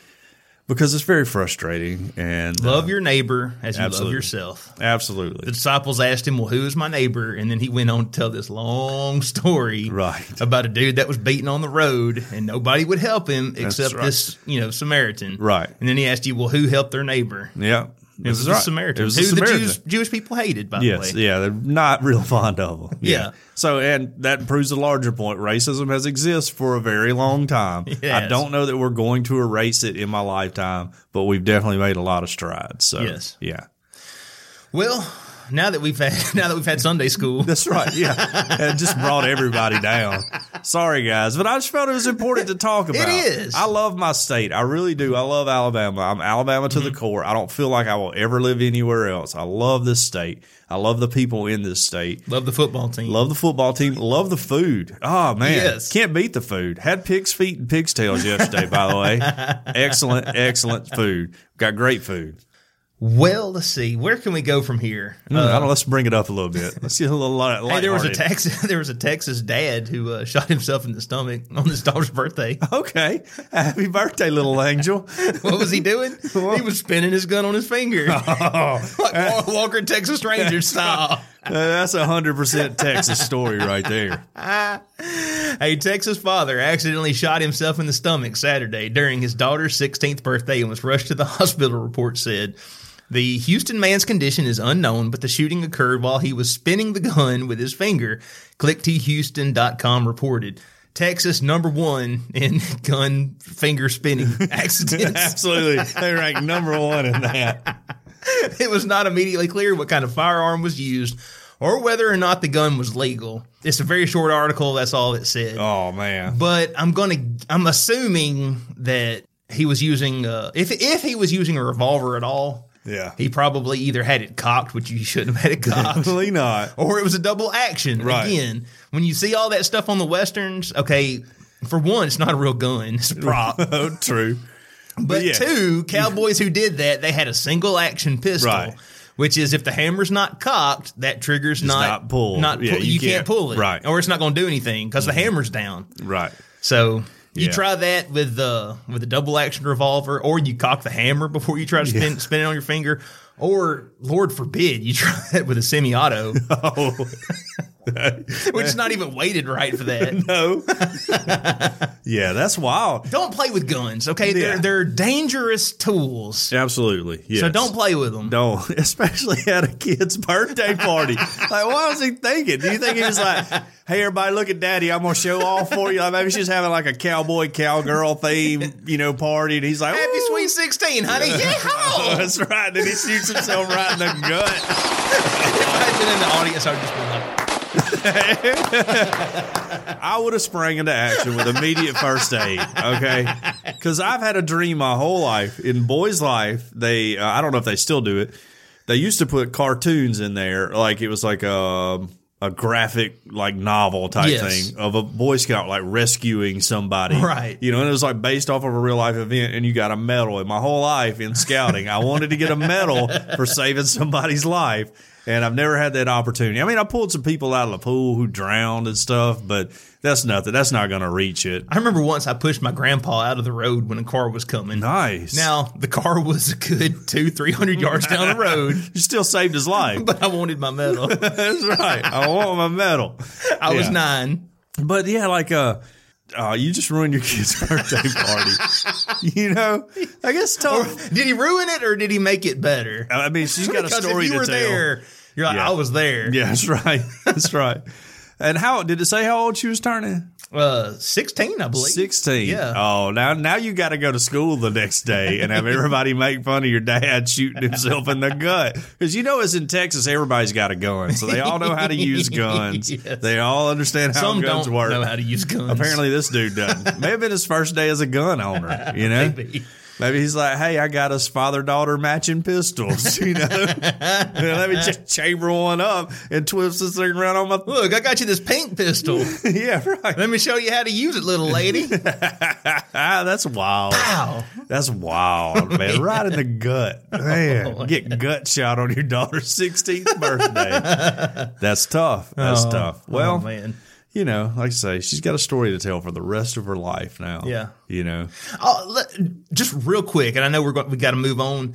because it's very frustrating and Love uh, your neighbor as you absolutely. love yourself. absolutely. The disciples asked him, Well, who is my neighbor? And then he went on to tell this long story Right. about a dude that was beaten on the road and nobody would help him except right. this, you know, Samaritan. Right. And then he asked you, Well, who helped their neighbor? yeah. It was the Samaritan. It was who the Jews, Jewish people hated, by Yes, the way. yeah, they're not real fond of them. Yeah. So, and that proves a larger point. Racism has existed for a very long time. I don't know that we're going to erase it in my lifetime, but we've definitely made a lot of strides. So, Yes. yeah, Well, now that we've had now that we've had Sunday school, that's right. Yeah, it just brought everybody down. Sorry, guys, but I just felt it was important to talk about. is. I love my state. I really do. I love Alabama. I'm Alabama to Mm-hmm. the core. I don't feel like I will ever live anywhere else. I love this state. I love the people in this state. love the football team. Love the football team. Love the food. Oh man, Yes. can't beat the food. Had pig's feet and pig's tails yesterday. by the way, excellent, excellent food. Got great food. Well, let's see. Where can we go from here? I don't let's bring it up a little bit. Let's get a little light. Hey, there was a. Texas there was a Texas dad who uh, shot himself in the stomach on his daughter's birthday. Okay, happy birthday, little angel. What was he doing? he was spinning his gun on his finger, Oh. like Walker Texas Ranger style. Uh, that's a hundred percent Texas story right there. A Texas father accidentally shot himself in the stomach Saturday during his daughter's 16th birthday and was rushed to the hospital. Report said. The Houston man's condition is unknown, but the shooting occurred while he was spinning the gun with his finger. Click2Houston.com reported. Texas number one in gun finger spinning accidents. Absolutely, they rank number one in that. it was not immediately clear what kind of firearm was used or whether or not the gun was legal. It's a very short article. That's all it said. Oh man, But I'm gonna. I'm assuming that he was using. Uh, if if he was using a revolver at all, yeah, he probably either had it cocked, which you shouldn't have had it cocked, definitely not. or it was a double action. Right. Again, when you see all that stuff on the westerns, okay. For one, it's not a real gun; it's a prop. Oh, true. But yeah. two, cowboys who did that, they had a single action pistol. Right. Which is if the hammer's not cocked, that trigger's not not pulled. Not Yeah, pull- you you, can't, can't- pull it, right. Mm-hmm. Or it's not going to do anything because the hammer's down. Right. So you Yeah. try that with the with a double action revolver, or you cock the hammer before you try to spin spin it on your finger, or Lord forbid you try that with a semi-auto, Oh which is not even weighted right for that. no. yeah, that's wild. Don't play with guns, okay? Yeah. They're they're dangerous tools, Absolutely. Yes. so don't play with them. Don't, especially at a kid's birthday party. like, what was he thinking? Do you think he was like, "Hey, everybody, look at Daddy! I'm gonna show off for you"? Like maybe she's having like a cowboy cowgirl theme, you know, party, and he's like, Happy "Ooh." sweet sixteen, honey! Yeah, That's right. Then he shoots himself right in the gut. been in the audience, I'd just been like, I would have sprang into action with immediate first aid. Okay, because I've had a dream my whole life. In boys' life, they uh, I don't know if they still do it. They used to put cartoons in there, like it was like a a graphic like novel type Yes. thing of a Boy Scout like rescuing somebody, Right. You know, and it was like based off of a real life event, and you got a medal. And my whole life in scouting, I wanted to get a medal for saving somebody's life. And I've never had that opportunity. I mean, I pulled some people out of the pool who drowned and stuff, but that's nothing. That's not going to reach it. I remember once I pushed my grandpa out of the road when a car was coming. Nice. Now the car was a good two, three hundred yards down the road, you still saved his life. but I wanted my medal. that's right. I want my medal. I was nine. But yeah, like uh, uh, you just ruined your kid's birthday party. you know, I guess tell. Did he ruin it or did he make it better? I mean, she's got a story if you to were tell. there, you're like, Yeah. I was there. Yeah, that's right. That's right. And how did it say how old she was turning? Uh, sixteen, I believe. 16. Yeah. Oh, now now you got to go to school the next day and have everybody make fun of your dad shooting himself in the gut. Because you know, as in Texas, everybody's got a gun. So they all know how to use guns. Yes. They all understand how Some guns don't work. know how to use guns. Apparently, this dude doesn't. May have been his first day as a gun owner, you know? Maybe. Maybe he's like, hey, I got us father daughter matching pistols, you know? Let me just chamber one up and twist this thing around on my. Look, I got you this pink pistol. yeah, right. Let me show you how to use it, little lady. Ah, that's wild. Wow. That's wild, man. Right in the gut. Man, get gut shot on your daughter's 16th birthday. That's tough. That's tough. Well, oh, man. You know, like I say, she's got a story to tell for the rest of her life now. Yeah. You know, Oh, let, just real quick, and I know we're going, we got to move on,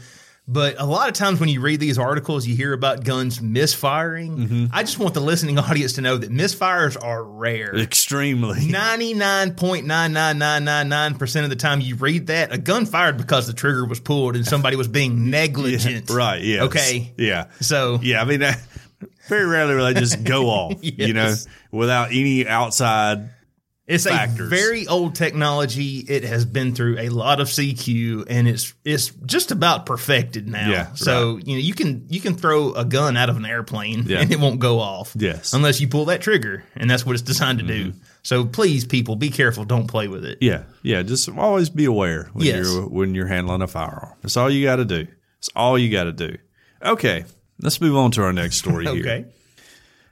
but a lot of times when you read these articles, you hear about guns misfiring. Mm-hmm. I just want the listening audience to know that misfires are rare. extremely. Ninety nine point nine nine nine nine nine percent of the time you read that a gun fired because the trigger was pulled and somebody was being negligent. Right. Yeah. Okay. Yeah. So Yeah. I mean, uh, very rarely will they just go off, you know, without any outside. It's factors. a very old technology. It has been through a lot of CQ, and it's it's just about perfected now. Yeah, so you know you can you can throw a gun out of an airplane Yeah. and it won't go off. Yes. Mm-hmm. unless you pull that trigger, and that's what it's designed to do. So please, people, be careful. Don't play with it. Yeah. Yeah. Just always be aware when Yes. you're when you're handling a firearm. That's all you got to do. That's all you got to do. Okay. Let's move on to our next story here. Okay.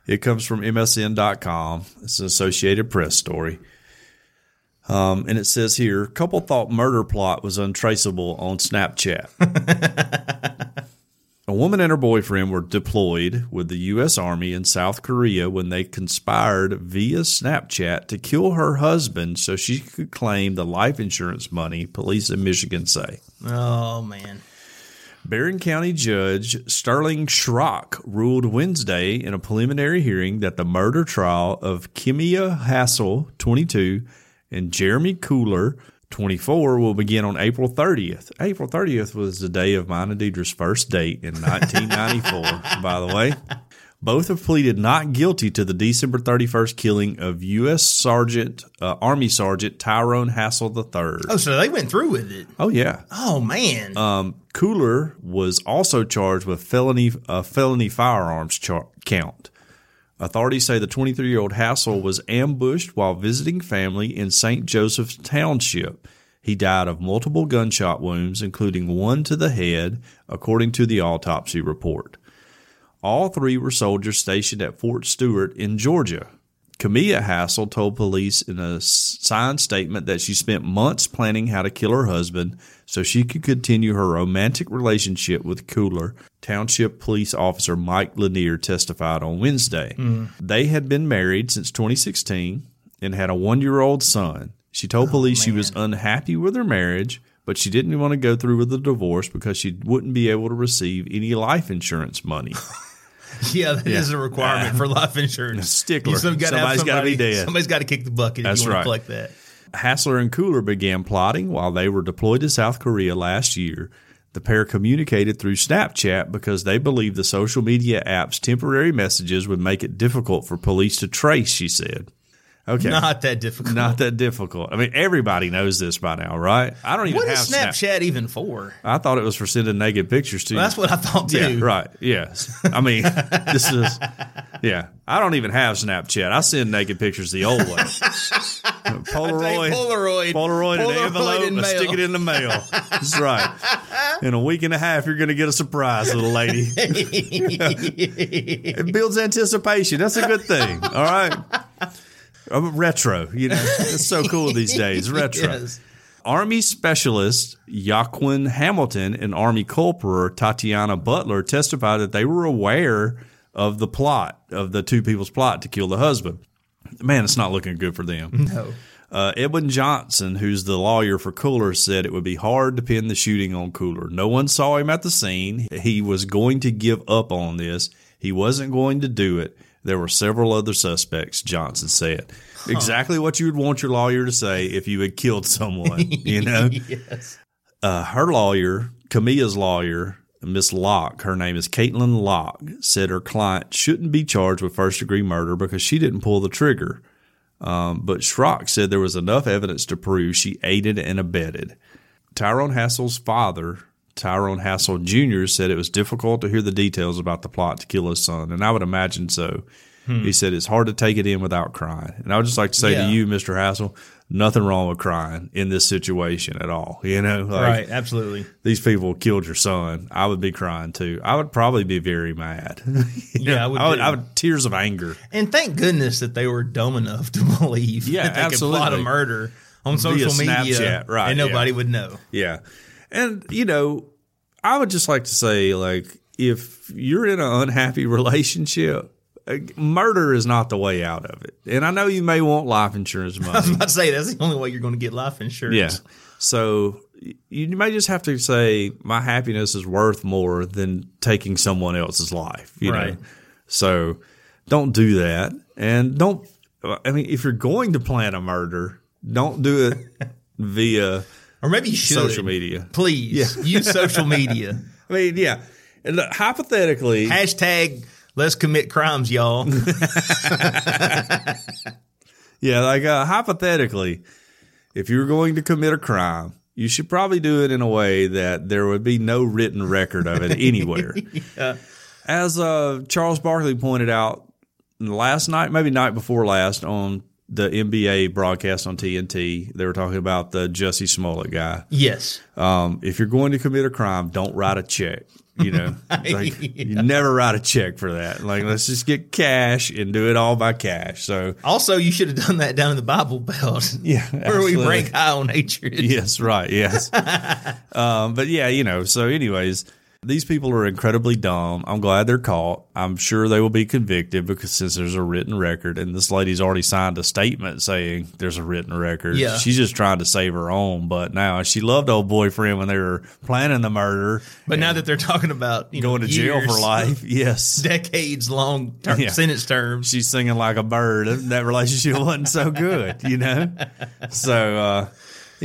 It comes from MSN.com. It's an Associated Press story. Um, and it says here, couple thought murder plot was untraceable on Snapchat. A woman and her boyfriend were deployed with the U.S. Army in South Korea when they conspired via Snapchat to kill her husband so she could claim the life insurance money, police in Michigan say. Oh man. Berrien County Judge Sterling Schrock ruled Wednesday in a preliminary hearing that the murder trial of Kimia Hassel, 22, and Jeremy Cooler, 24, will begin on April 30th. April 30th was the day of mine and Deidre's first date in 1994, by the way. Both have pleaded not guilty to the December 31st killing of U.S. Sergeant, uh, Army Sergeant Tyrone Hassel III. Oh, so they went through with it. Oh, yeah. Oh man. Um, Cooler was also charged with felony a felony firearms char- count. Authorities say the 23 year old Hassel was ambushed while visiting family in St. Joseph's Township. He died of multiple gunshot wounds, including one to the head, according to the autopsy report. All three were soldiers stationed at Fort Stewart in Georgia. Camilla Hassel told police in a signed statement that she spent months planning how to kill her husband so she could continue her romantic relationship with Cooler. Township Police Officer Mike Lanier testified on Wednesday. Mm. They had been married since 2016 and had a one year old son. She told oh, police she was unhappy with her marriage, but she didn't want to go through with the divorce because she wouldn't be able to receive any life insurance money. yeah, that is a requirement for life insurance. Stickler. You still gotta have Somebody's gotta be dead. Somebody's got to kick the bucket That's if you want right. to collect that. Hassler and Cooler began plotting while they were deployed to South Korea last year. The pair communicated through Snapchat because they believed the social media app's temporary messages would make it difficult for police to trace, she said. Okay. Not that difficult. Not that difficult. I mean, everybody knows this by now, right? I don't even what have is Snap- Snapchat even for? I thought it was for sending naked pictures to you. That's what I thought too. Yeah, right. Yes. I mean, this is, yeah. I don't even have Snapchat. I send naked pictures the old way. Polaroid, Polaroid. Polaroid, in an envelope, and stick it in the mail. That's right. In a week and a half, you're going to get a surprise, little lady. it builds anticipation. That's a good thing. All right. I'm retro, you know, it's so cool these days. Retro. Yes. Army specialist Joaquin Hamilton and Army Corporal Tatiana Butler testified that they were aware of the plot of the two people's plot to kill the husband. Man, it's not looking good for them. No. Uh, Edwin Johnson, who's the lawyer for Cooler, said it would be hard to pin the shooting on Cooler. No one saw him at the scene. He was going to give up on this. He wasn't going to do it. There were several other suspects, Johnson said. Exactly what you would want your lawyer to say if you had killed someone, you know? Yes. uh, her lawyer, Camilla's lawyer, Miss Locke, her name is Caitlin Locke, said her client shouldn't be charged with first degree murder because she didn't pull the trigger. Um, but Schrock said there was enough evidence to prove she aided and abetted. Tyrone Hassel's father, Tyrone Hassel Jr., said it was difficult to hear the details about the plot to kill his son, and I would imagine so. Hmm. He said it's hard to take it in without crying. And I would just like to say Yeah. to you, Mr. Hassel, nothing wrong with crying in this situation at all. You know, like, right, absolutely. these people killed your son. I would be crying too. I would probably be very mad. Yeah, know, I would I would. I would tears of anger. And thank goodness that they were dumb enough to believe Yeah, that they could plot a murder on social media Snapchat, right, and nobody yeah. would know. Yeah. And, you know, I would just like to say, like, if you're in an unhappy relationship, murder is not the way out of it. And I know you may want life insurance I was money. about to say that's the only way you're going to get life insurance. yeah. So you may just have to say, my happiness is worth more than taking someone else's life, you know? So don't do that. And don't, I mean, if you're going to plan a murder, don't do it via Or maybe you should. social media. Please use social media. I mean, yeah. And look, hypothetically, Hashtag let's commit crimes, y'all. yeah, like uh, hypothetically, if you were going to commit a crime, you should probably do it in a way that there would be no written record of it anywhere. As uh, Charles Barkley pointed out last night, maybe night before last, on the NBA broadcast on TNT, they were talking about the Jussie Smollett guy. yes. Um, if you're going to commit a crime, don't write a check. You know, like, you never write a check for that. Like, let's just get cash and do it all by cash. So, Also, you should have done that down in the Bible Belt. Yeah, Where absolutely. we rank high on hatred. yes, right, yes. um, but yeah, you know. So, anyways, these people are incredibly dumb. I'm glad they're caught. I'm sure they will be convicted because since there's a written record, and this lady's already signed a statement saying there's a written record. Yeah. she's just trying to save her own. But now she loved old boyfriend when they were planning the murder. But now that they're talking about you going know, to jail for life. Yes. decades long ter- Yeah. sentence terms. She's singing like a bird. That relationship wasn't so good, you know? So, uh,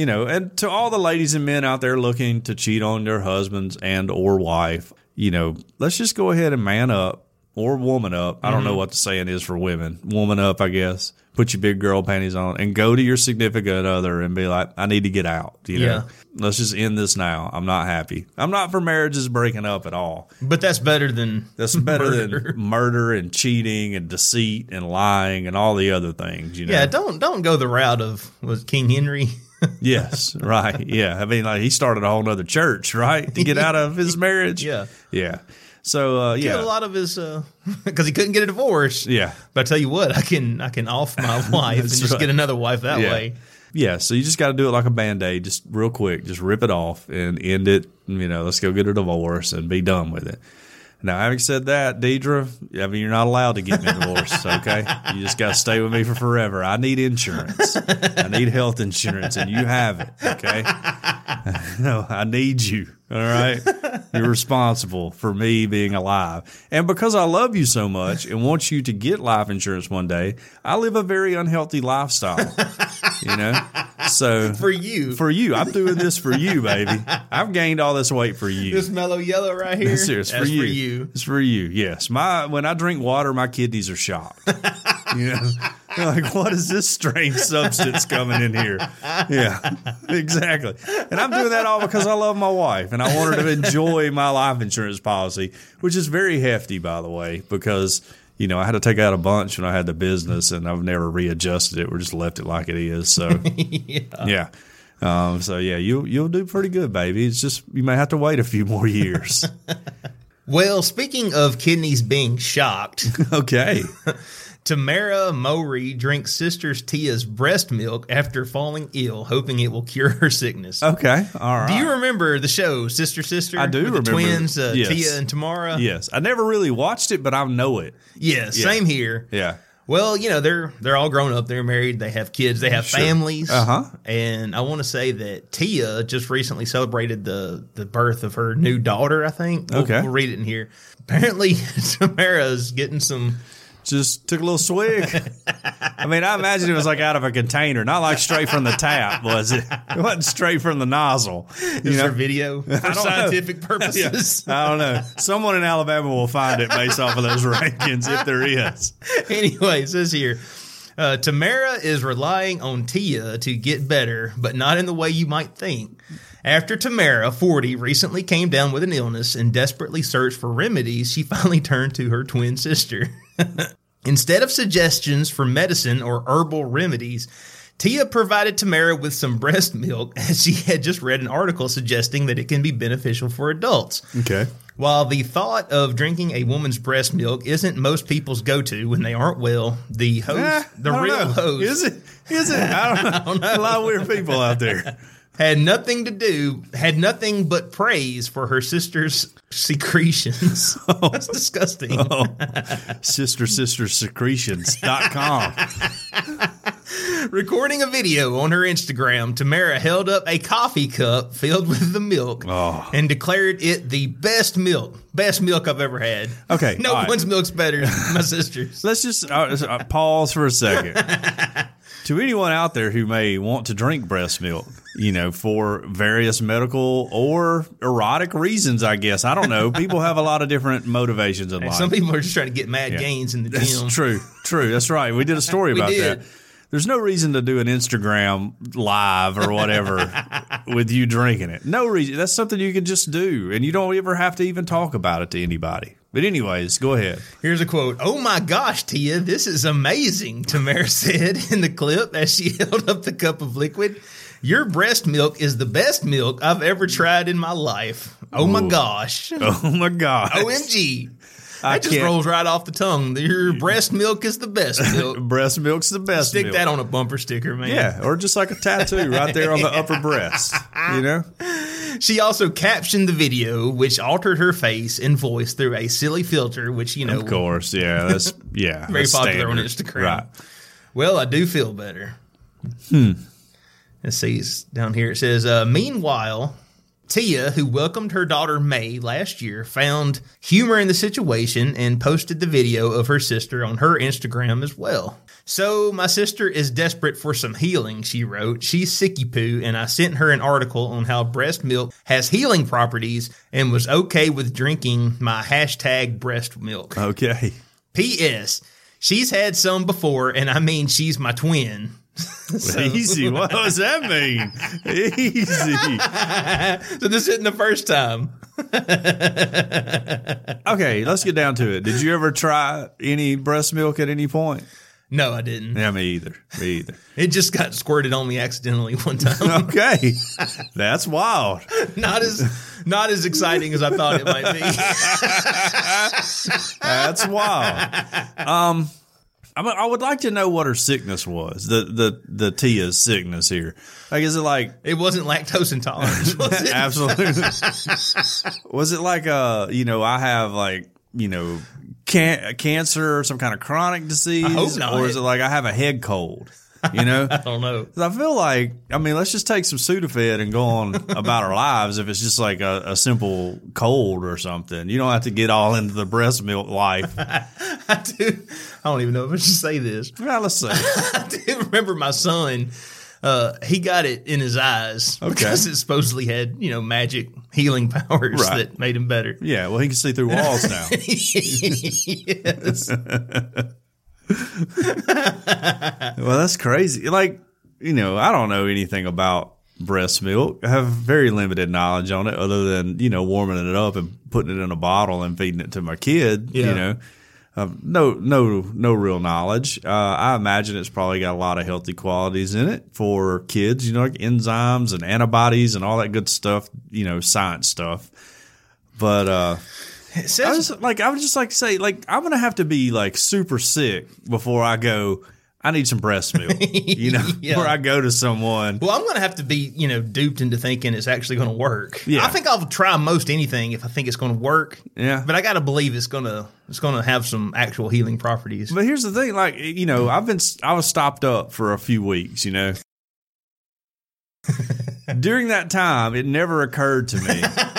you know, and to all the ladies and men out there looking to cheat on their husbands and or wife, you know, let's just go ahead and man up or woman up. I don't Mm-hmm. know what the saying is for women. Woman up, I guess. Put your big girl panties on and go to your significant other and be like, I need to get out. You know, Yeah. let's just end this now. I'm not happy. I'm not for marriages breaking up at all. But that's better than That's better murder. than murder and cheating and deceit and lying and all the other things. You know. Yeah, don't don't go the route of was King Henry. yes. Right. Yeah. I mean, like he started a whole other church, right, to get out of his marriage. Yeah. Yeah. So uh, yeah. a lot of his because he couldn't get a divorce. Yeah. But I tell you what, I can I can off my wife and just right. get another wife that Yeah. way. Yeah, so you just got to do it like a band aid, just real quick, just rip it off and end it. You know, let's go get a divorce and be done with it. Now, having said that, Deidre, I mean, you're not allowed to get me a divorce, okay? You just got to stay with me for forever. I need insurance. I need health insurance, and you have it, okay? no, I need you, all right? You're responsible for me being alive. And because I love you so much and want you to get life insurance one day, I live a very unhealthy lifestyle, you know? So For you. for you, I'm doing this for you, baby. I've gained all this weight for you. this mellow yellow right here. It's, it's that's for you. It's for you. Yes. My when I drink water, my kidneys are shocked. you know, They're like what is this strange substance coming in here? Yeah, exactly. And I'm doing that all because I love my wife and I want her to enjoy my life insurance policy, which is very hefty, by the way, because. You know, I had to take out a bunch when I had the business, and I've never readjusted it. We're just left it like it is. So, yeah. Um, so yeah, you you'll do pretty good, baby. It's just you may have to wait a few more years. Well, speaking of kidneys being shocked, okay. Tamera Mowry drinks sister's Tia's breast milk after falling ill, hoping it will cure her sickness. Okay. All right. Do you remember the show Sister Sister? I do with the twins, uh, Yes. Tia and Tamera. Yes, I never really watched it, but I know it. Yeah, same here. Yeah. Well, you know they're they're all grown up. They're married. They have kids. They have families. Uh-huh. And I want to say that Tia just recently celebrated the the birth of her new daughter. I think. We'll, Okay. we'll read it in here. Apparently, Tamera's getting some. Just took a little swig. I mean, I imagine it was like out of a container, not like straight from the tap, was it? It wasn't straight from the nozzle. You Is know? there video for don't know. scientific Yeah. purposes? I don't know. Someone in Alabama will find it based off of those rankings if there is. anyway, it says here Uh, Tamera is relying on Tia to get better, but not in the way you might think. After Tamera, 40, recently came down with an illness and desperately searched for remedies, she finally turned to her twin sister. Instead of suggestions for medicine or herbal remedies, Tia provided Tamera with some breast milk as she had just read an article suggesting that it can be beneficial for adults. Okay. While the thought of drinking a woman's breast milk isn't most people's go-to when they aren't well, the host, Eh, the real know. host, Is it? Is it? I don't know. A lot of weird people out there. had nothing to do, had nothing but praise for her sister's secretions. Oh. That's disgusting. Oh. Sister Sister Secretions.com. Recording a video on her Instagram, Tamera held up a coffee cup filled with the milk Oh. and declared it the best milk, best milk I've ever had. Okay, no right. one's milk's better than my sister's. Let's just uh, uh, pause for a second. to anyone out there who may want to drink breast milk, you know, for various medical or erotic reasons, I guess. I don't know. People have a lot of different motivations in life. Some people are just trying to get mad gains in the That's gym. true. True. That's right. We did a story about did. that. There's no reason to do an Instagram live or whatever with you drinking it. No reason. That's something you can just do, and you don't ever have to even talk about it to anybody. But anyways, go ahead. Here's a quote. Oh my gosh, Tia, this is amazing, Tamera said in the clip as she held up the cup of liquid. Your breast milk is the best milk I've ever tried in my life. Oh my gosh. Oh my gosh. OMG. I That just can't- rolls right off the tongue. Your breast milk is the best milk. Breast milk's the best. Stick milk. that on a bumper sticker, man. Yeah, or just like a tattoo right there on the upper breast. You know? She also captioned the video, which altered her face and voice through a silly filter, which, you know, Of course, yeah. That's yeah. Very that's popular on standard. Instagram. Right. Well, I do feel better. Hmm. Let's see. it's Down here it says, uh, meanwhile, Tia, who welcomed her daughter May last year, found humor in the situation and posted the video of her sister on her Instagram as well. So, my sister is desperate for some healing, she wrote. She's sicky poo, and I sent her an article on how breast milk has healing properties and was okay with drinking my hashtag breast milk. Okay. P.S. She's had some before, and I mean she's my twin. Easy. What does that mean? Easy. So this isn't the first time. Okay, let's get down to it. Did you ever try any breast milk at any point? No, I didn't. Yeah, me either. Me either. It just got squirted on me accidentally one time. Okay. That's wild. not as not as exciting as I thought it might be. That's wild. Um, I, mean, I would like to know what her sickness was. The the the Tia's sickness here. Like, is it like It wasn't lactose intolerance, was it? absolutely? was it like uh you know I have like you know can- cancer or some kind of chronic disease, hope not. or is it like I have a head cold? You know. I don't know. I feel like, I mean, let's just take some Sudafed and go on about our lives if it's just like a, a simple cold or something. You don't have to get all into the breast milk life. I do. I don't even know if I should say this. Well, let's see. I do remember my son. Uh, he got it in his eyes Okay. because it supposedly had you know magic healing powers Right. that made him better. Yeah, well, he can see through walls now. yes. well, that's crazy. Like, you know, I don't know anything about breast milk. I have very limited knowledge on it other than, you know, warming it up and putting it in a bottle and feeding it to my kid, Yeah. you know. Um, no, no, no real knowledge. Uh, I imagine it's probably got a lot of healthy qualities in it for kids, you know, like enzymes and antibodies and all that good stuff, you know, science stuff. But, uh, It I says was like, I would just like to say, like, I'm gonna have to be like super sick before I go. I need some breast milk, you know, Yeah. before I go to someone. Well, I'm going to have to be, you know, duped into thinking it's actually going to work. Yeah. I think I'll try most anything if I think it's going to work. Yeah. But I got to believe it's going to it's going to have some actual healing properties. But here's the thing, like, you know, I've been, I was stopped up for a few weeks, you know. During that time, it never occurred to me.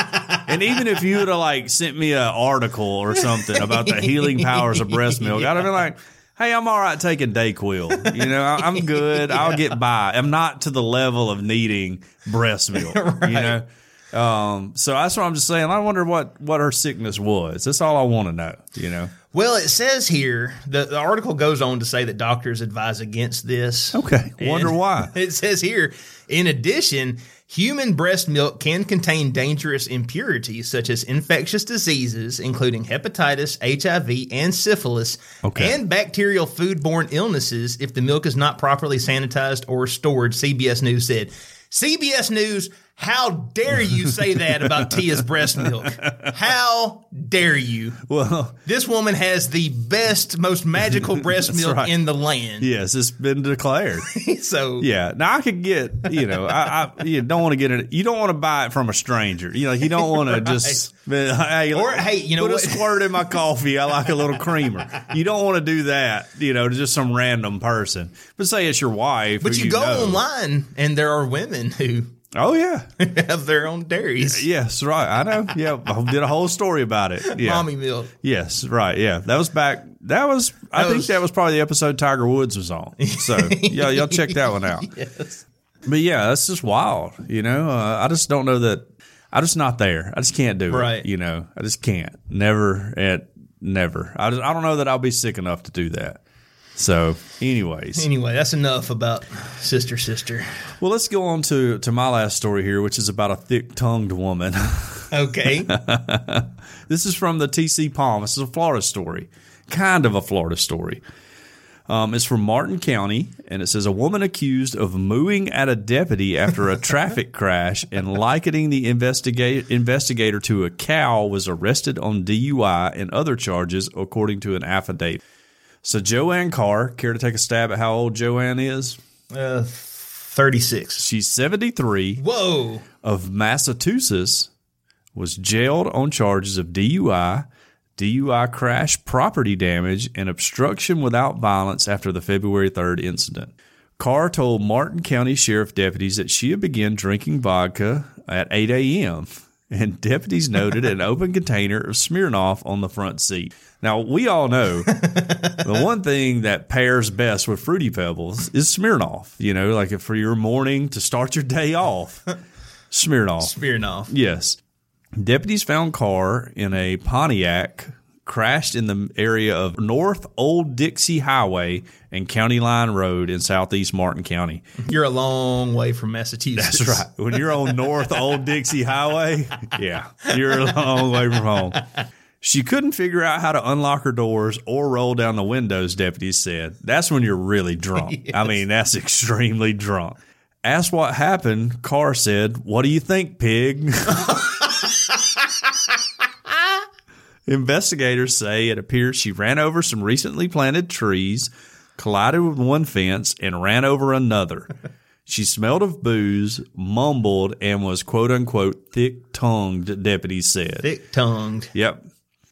And even if you would have like sent me an article or something about the healing powers of breast milk, I'd have been like, "Hey, I'm all right taking Dayquil. You know, I- I'm good. I'll get by. I'm not to the level of needing breast milk. You know." Um, so that's what I'm just saying. I wonder what what her sickness was. That's all I want to know. You know. Well, it says here the, the article goes on to say that doctors advise against this. Okay. Wonder And why. It says here, in addition, human breast milk can contain dangerous impurities such as infectious diseases, including hepatitis, HIV, and syphilis, Okay. and bacterial foodborne illnesses if the milk is not properly sanitized or stored, CBS News said. CBS News, how dare you say that about Tia's breast milk? How dare you? Well, This woman has the best, most magical breast milk right. in the land. yes, it's been declared. so Yeah. Now I could get, you know, I, I you don't want to get it. You don't want to buy it from a stranger. You know, you don't want to just, hey, Or, hey, you know put what? a squirt in my coffee. I like a little creamer. You don't want to do that, you know, to just some random person. But say it's your wife. But who you, go know. online and there are women who Oh yeah. have their own dairies. Yes, right. I know. Yeah, I did a whole story about it. Yeah. Mommy milk. Yes, right. Yeah, that was back. That was. I That think that was probably the episode Tiger Woods was on. So yeah, y'all check that one out. Yes. But yeah, that's just wild. You know, uh, I just don't know that. I'm just not there. I just can't do it. Right. it. You know, I just can't. Never at never. I just I don't know that I'll be sick enough to do that. So, anyways, Anyway, that's enough about sister, sister. well, let's go on to to my last story here, which is about a thick tongued woman. Okay. This is from the TC Palm. This is a Florida story, kind of a Florida story. Um, it's from Martin County, and it says a woman accused of mooing at a deputy after a traffic crash and likening the investigate, investigator to a cow was arrested on DUI and other charges, according to an affidavit. So Joanne Carr, care to take a stab at how old Joanne is? uh, 36. She's 73 Whoa. of Massachusetts was jailed on charges of DUI, DUI crash, property damage, and obstruction without violence after the February 3rd incident. Carr told Martin County Sheriff deputies that she had begun drinking vodka at 8 a.m. and deputies noted an open container of Smirnoff on the front seat. Now, we all know the one thing that pairs best with Fruity Pebbles is Smirnoff. You know, like if for your morning to start your day off, Smirnoff. Smirnoff. Yes. Deputies found Carr in a Pontiac crashed in the area of North Old Dixie Highway and County Line Road in southeast Martin County. You're a long way from Massachusetts. That's right. When you're on North Old Dixie Highway, yeah, you're a long way from home. She couldn't figure out how to unlock her doors or roll down the windows, deputies said. That's when you're really drunk. I mean, that's extremely drunk. Asked what happened, Carr said, What do you think, pig? Investigators say it appears she ran over some recently planted trees, collided with one fence, and ran over another. She smelled of booze, mumbled, and was quote unquote thick tongued, deputies said. Thick tongued. Yep.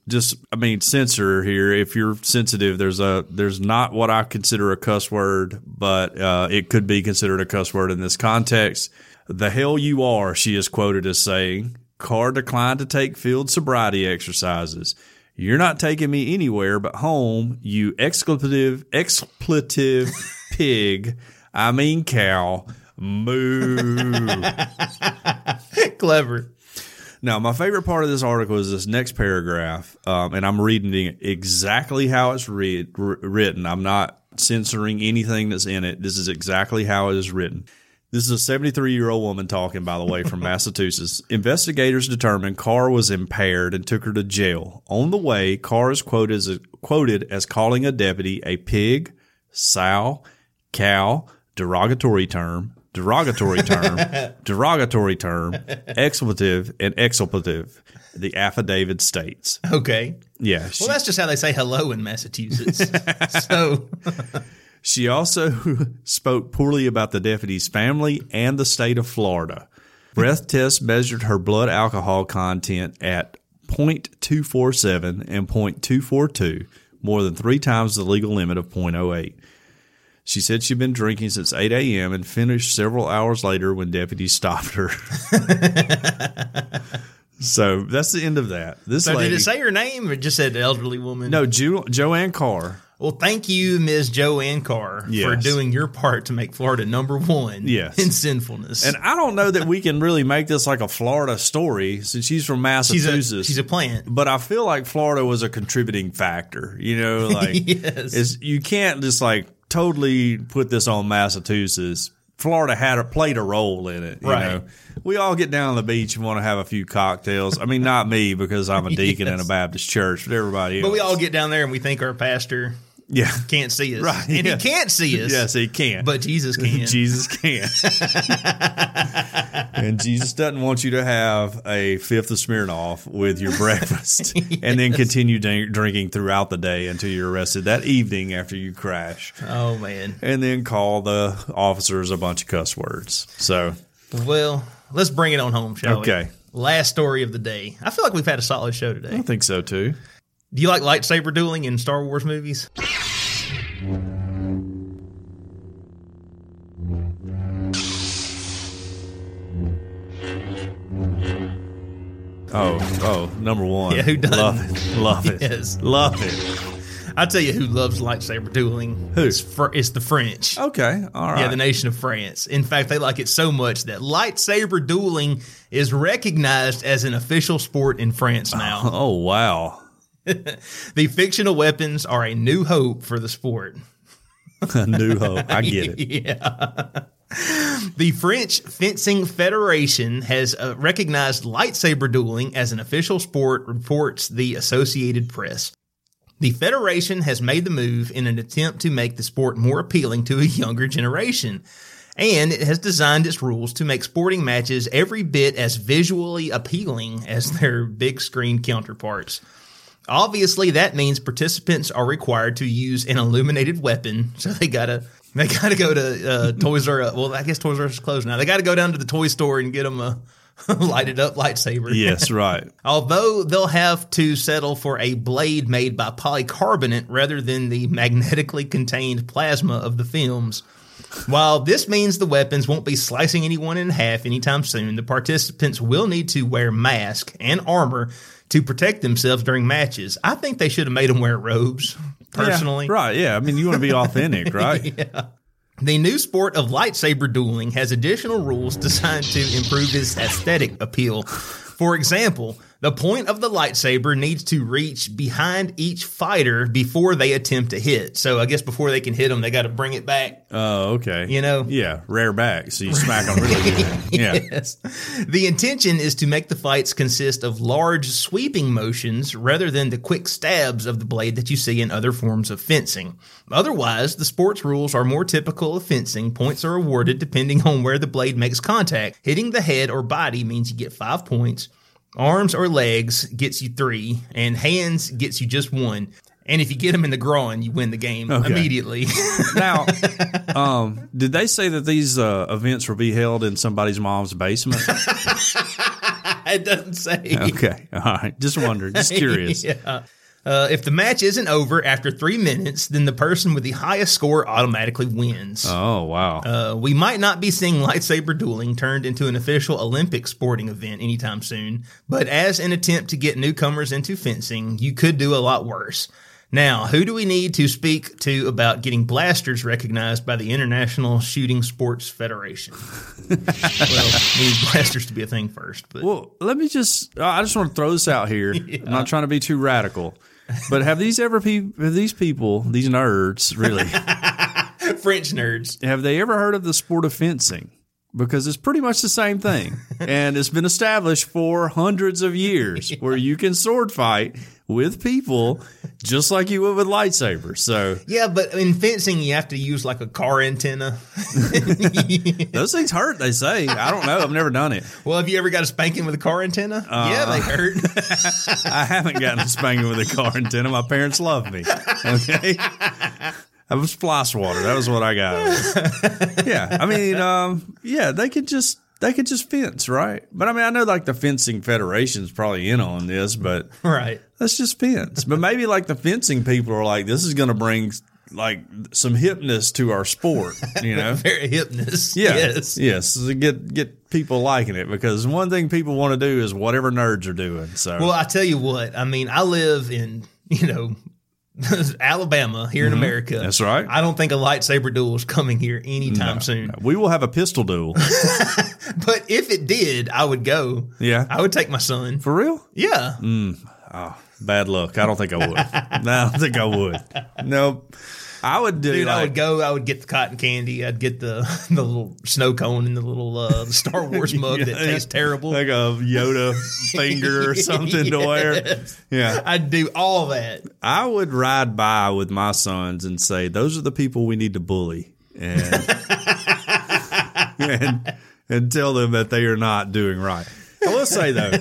Just, I mean, censor here. If you're sensitive, there's a there's not what I consider a cuss word, but uh, it could be considered a cuss word in this context. The hell you are, she is quoted as saying. Carr declined to take field sobriety exercises. You're not taking me anywhere but home, you expletive expletive pig. I mean cow. Moo. Clever. Now, my favorite part of this article is this next paragraph, um, and I'm reading it exactly how it's read, r- written. I'm not censoring anything that's in it. This is exactly how it is written. This is a 73 year old woman talking, by the way, from Massachusetts. Investigators determined Carr was impaired and took her to jail. On the way, Carr is quoted as, quoted as calling a deputy a pig, sow, cow, derogatory term, derogatory term, derogatory term, expletive, and expletive. The affidavit states. Okay. Yeah. She, Well, that's just how they say hello in Massachusetts. so, she also spoke poorly about the deputy's family and the state of Florida. Breath tests measured her blood alcohol content at 0.247 and 0.242, more than three times the legal limit of 0.08. She said she'd been drinking since 8 a.m. and finished several hours later when deputies stopped her. so that's the end of that. This so lady, did it say her name or just said elderly woman? no, jo- Joanne Carr. Well, thank you, Ms. Joanne Carr, for doing your part to make Florida number one Yes. in sinfulness. And I don't know that we can really make this like a Florida story since she's from she's a Massachusetts. she's a plant. but I feel like Florida was a contributing factor. You know, like Yes. it's, you can't just like totally put this on Massachusetts. Florida had a, played a role in it. You Right. know, we all get down on the beach and want to have a few cocktails. I mean, not me because I'm a deacon in a Baptist church, but everybody else. But we all get down there and we think our pastor yeah, can't see us. Right, And yeah. he can't see us. yes, he can. But Jesus can. Jesus can. and Jesus doesn't want you to have a fifth of Smirnoff with your breakfast and then continue drink- drinking throughout the day until you're arrested that evening after you crash. oh man. And then call the officers a bunch of cuss words. So, Well, let's bring it on home, shall we? Okay. Last story of the day. I feel like we've had a solid show today. I think so too. Do you like lightsaber dueling in Star Wars movies? Oh, oh, number one. Yeah, who doesn't? Love it. Love it. Yes. Love it. I'll tell you who loves lightsaber dueling. Who? It's, fr- it's the French. Okay. All right. Yeah, the nation of France. In fact, they like it so much that lightsaber dueling is recognized as an official sport in France now. oh, wow. the fictional weapons are a new hope for the sport. A new hope. I get it. Yeah. The French Fencing Federation has uh, recognized lightsaber dueling as an official sport, reports the Associated Press. The Federation has made the move in an attempt to make the sport more appealing to a younger generation. And it has designed its rules to make sporting matches every bit as visually appealing as their big screen counterparts. Obviously, that means participants are required to use an illuminated weapon, so they gotta they gotta go to uh, Toys R Us. Well, I guess Toys R Us is closed now. They gotta go down to the toy store and get them a lighted up lightsaber. Yes, right. Although they'll have to settle for a blade made by polycarbonate rather than the magnetically contained plasma of the films. While this means the weapons won't be slicing anyone in half anytime soon, the participants will need to wear masks and armor to protect themselves during matches. I think they should have made them wear robes, personally. Yeah, right. Yeah. I mean, you want to be authentic, right? yeah. The new sport of lightsaber dueling has additional rules designed to improve its aesthetic appeal. For example, the point of the lightsaber needs to reach behind each fighter before they attempt to hit. So I guess before they can hit them, they got to bring it back. Oh, okay. You know? Yeah, rare back. So you smack them really good. Yeah. Yes. The intention is to make the fights consist of large sweeping motions rather than the quick stabs of the blade that you see in other forms of fencing. Otherwise, the sports rules are more typical of fencing. Points are awarded depending on where the blade makes contact. Hitting the head or body means you get five points. Arms or legs gets you three, and hands gets you just one. And if you get them in the groin, you win the game Okay. immediately. Now, um, did they say that these uh, events will be held in somebody's mom's basement? it doesn't say. Okay. All right. Just wondering. Just curious. yeah. Uh, if the match isn't over after three minutes, then the person with the highest score automatically wins. Oh, wow. Uh, we might not be seeing lightsaber dueling turned into an official Olympic sporting event anytime soon, but as an attempt to get newcomers into fencing, you could do a lot worse. Now, who do we need to speak to about getting blasters recognized by the International Shooting Sports Federation? well, we need blasters to be a thing first, but Well, let me just, I just want to throw this out here. I'm not trying to be too radical. But have these ever pe- have these people, these nerds, really, French nerds. have they ever heard of the sport of fencing? Because it's pretty much the same thing. and it's been established for hundreds of years where you can sword fight with people just like you would with lightsabers. So Yeah, but in fencing, you have to use like a car antenna. those things hurt, they say. I don't know. I've never done it. well, have you ever got a spanking with a car antenna? yeah, they hurt. I haven't gotten a spanking with a car antenna. My parents love me. Okay. I was splice water. That was what I got. yeah. I mean, um, yeah, they could just they could just fence, right? But I mean, I know like the fencing federation's probably in on this, but right. let's just fence. But maybe like the fencing people are like, this is going to bring like some hipness to our sport, you know? Very hypness. Yeah. Yes. Yes. To get get people liking it because one thing people want to do is whatever nerds are doing. So Well, I tell you what, I mean, I live in, you know, Alabama here in America. Mm-hmm. That's right. I don't think a lightsaber duel is coming here anytime soon. We will have a pistol duel. But if it did, I would go. Yeah. I would take my son. For real? Yeah. Oh, bad luck. I don't think I would. no, I don't think I would. Nope. I would do Dude, I would go. I would get the cotton candy. I'd get the the little snow cone and the little uh, the Star Wars mug that tastes terrible. like a Yoda finger or something to wear. Yeah. I'd do all that. I would ride by with my sons and say, "Those are the people we need to bully," and and, and tell them that they are not doing right. I will say though,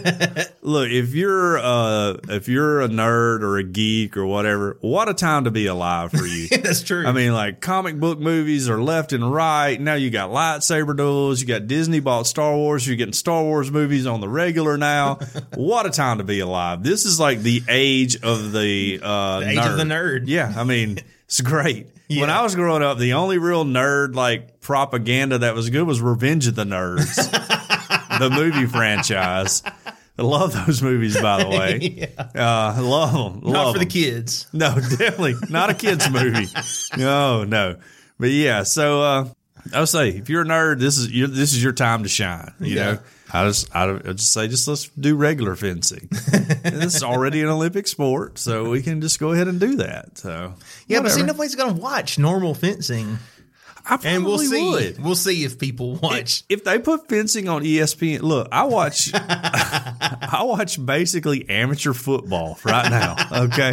look if you're uh if you're a nerd or a geek or whatever, what a time to be alive for you. That's true. I mean, like comic book movies are left and right. Now you got lightsaber duels. You got Disney bought Star Wars. You're getting Star Wars movies on the regular now. what a time to be alive. This is like the age of the, uh, The age of the nerd. Yeah. I mean, it's great. When I was growing up, the only real nerd like propaganda that was good was Revenge of the Nerds, the movie franchise. I love those movies, by the way. Uh, I love them. not love for the kids. No, definitely not a kids movie. No, no. But yeah, so uh, I would say if you're a nerd, this is your, this is your time to shine. You Yeah. know, I just I would just say just let's do regular fencing. This is already an Olympic sport, so we can just go ahead and do that. So Yeah, but see, nobody's going to watch normal fencing, I and we'll see. would. We'll see if people watch. If they put fencing on ESPN, look, I watch, I watch basically amateur football right now. Okay,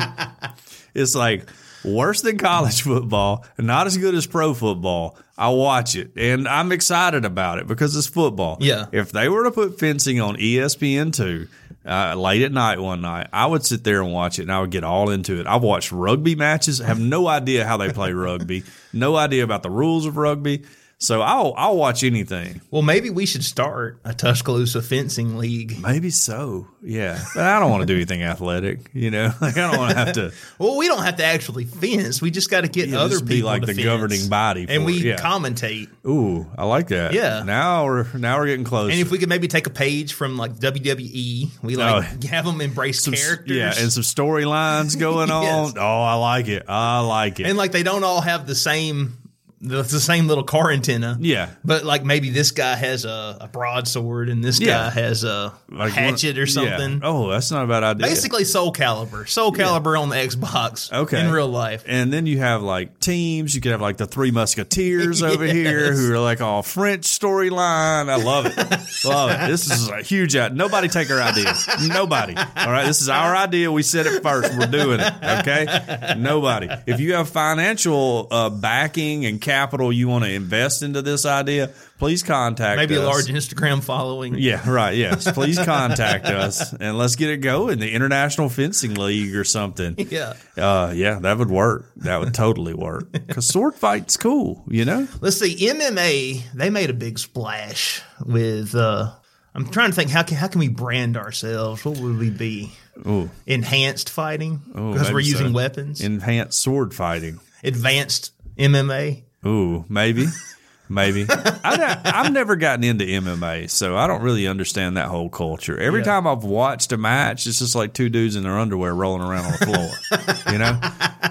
it's like worse than college football, and not as good as pro football. I watch it, and I'm excited about it because it's football. Yeah. If they were to put fencing on ESPN two. Uh, late at night one night, I would sit there and watch it, and I would get all into it. I've watched rugby matches, have no idea how they play rugby, no idea about the rules of rugby. So I'll I'll watch anything. Well, maybe we should start a Tuscaloosa fencing league. Maybe so. Yeah. But I don't want to do anything athletic, you know? Like I don't want to have to Well, we don't have to actually fence. We just got to get Yeah, other would be people like to the fence. governing body and we yeah. commentate. Ooh, I like that. Yeah. Now we're now we're getting close. And if we could maybe take a page from like WWE, we oh. like have them embrace some, characters. Yeah, and some storylines going on. Oh, I like it. I like it. and like they don't all have the same the, the same little car antenna. Yeah. But like maybe this guy has a, a broadsword and this Yeah. guy has a Like hatchet one- or something. Yeah. Oh, that's not a bad idea. Basically Soul Calibur. Soul Calibur on the Xbox. Okay. In real life. And then you have like teams. You could have like the Three Musketeers over here who are like all French storyline. I love it. love it. This is a huge idea. Nobody take our idea. Nobody. All right. This is our idea. We said it first. We're doing it. Okay. Nobody. If you have financial uh, backing and capital you want to invest into this idea, please contact us. Maybe us. a large Instagram following. Yeah, right. Yes. Please contact us and let's get it going. The International Fencing League or something. Yeah. Uh, yeah, that would work. That would totally work. Because sword fight's cool, you know? Let's see, MMA, they made a big splash with uh I'm trying to think how can how can we brand ourselves? What would we be? Ooh. Enhanced fighting? Because we're using so. weapons. Enhanced sword fighting. Advanced MMA. Ooh, maybe. Maybe. I, I've never gotten into MMA, so I don't really understand that whole culture. Every Yeah. time I've watched a match, it's just like two dudes in their underwear rolling around on the floor, you know?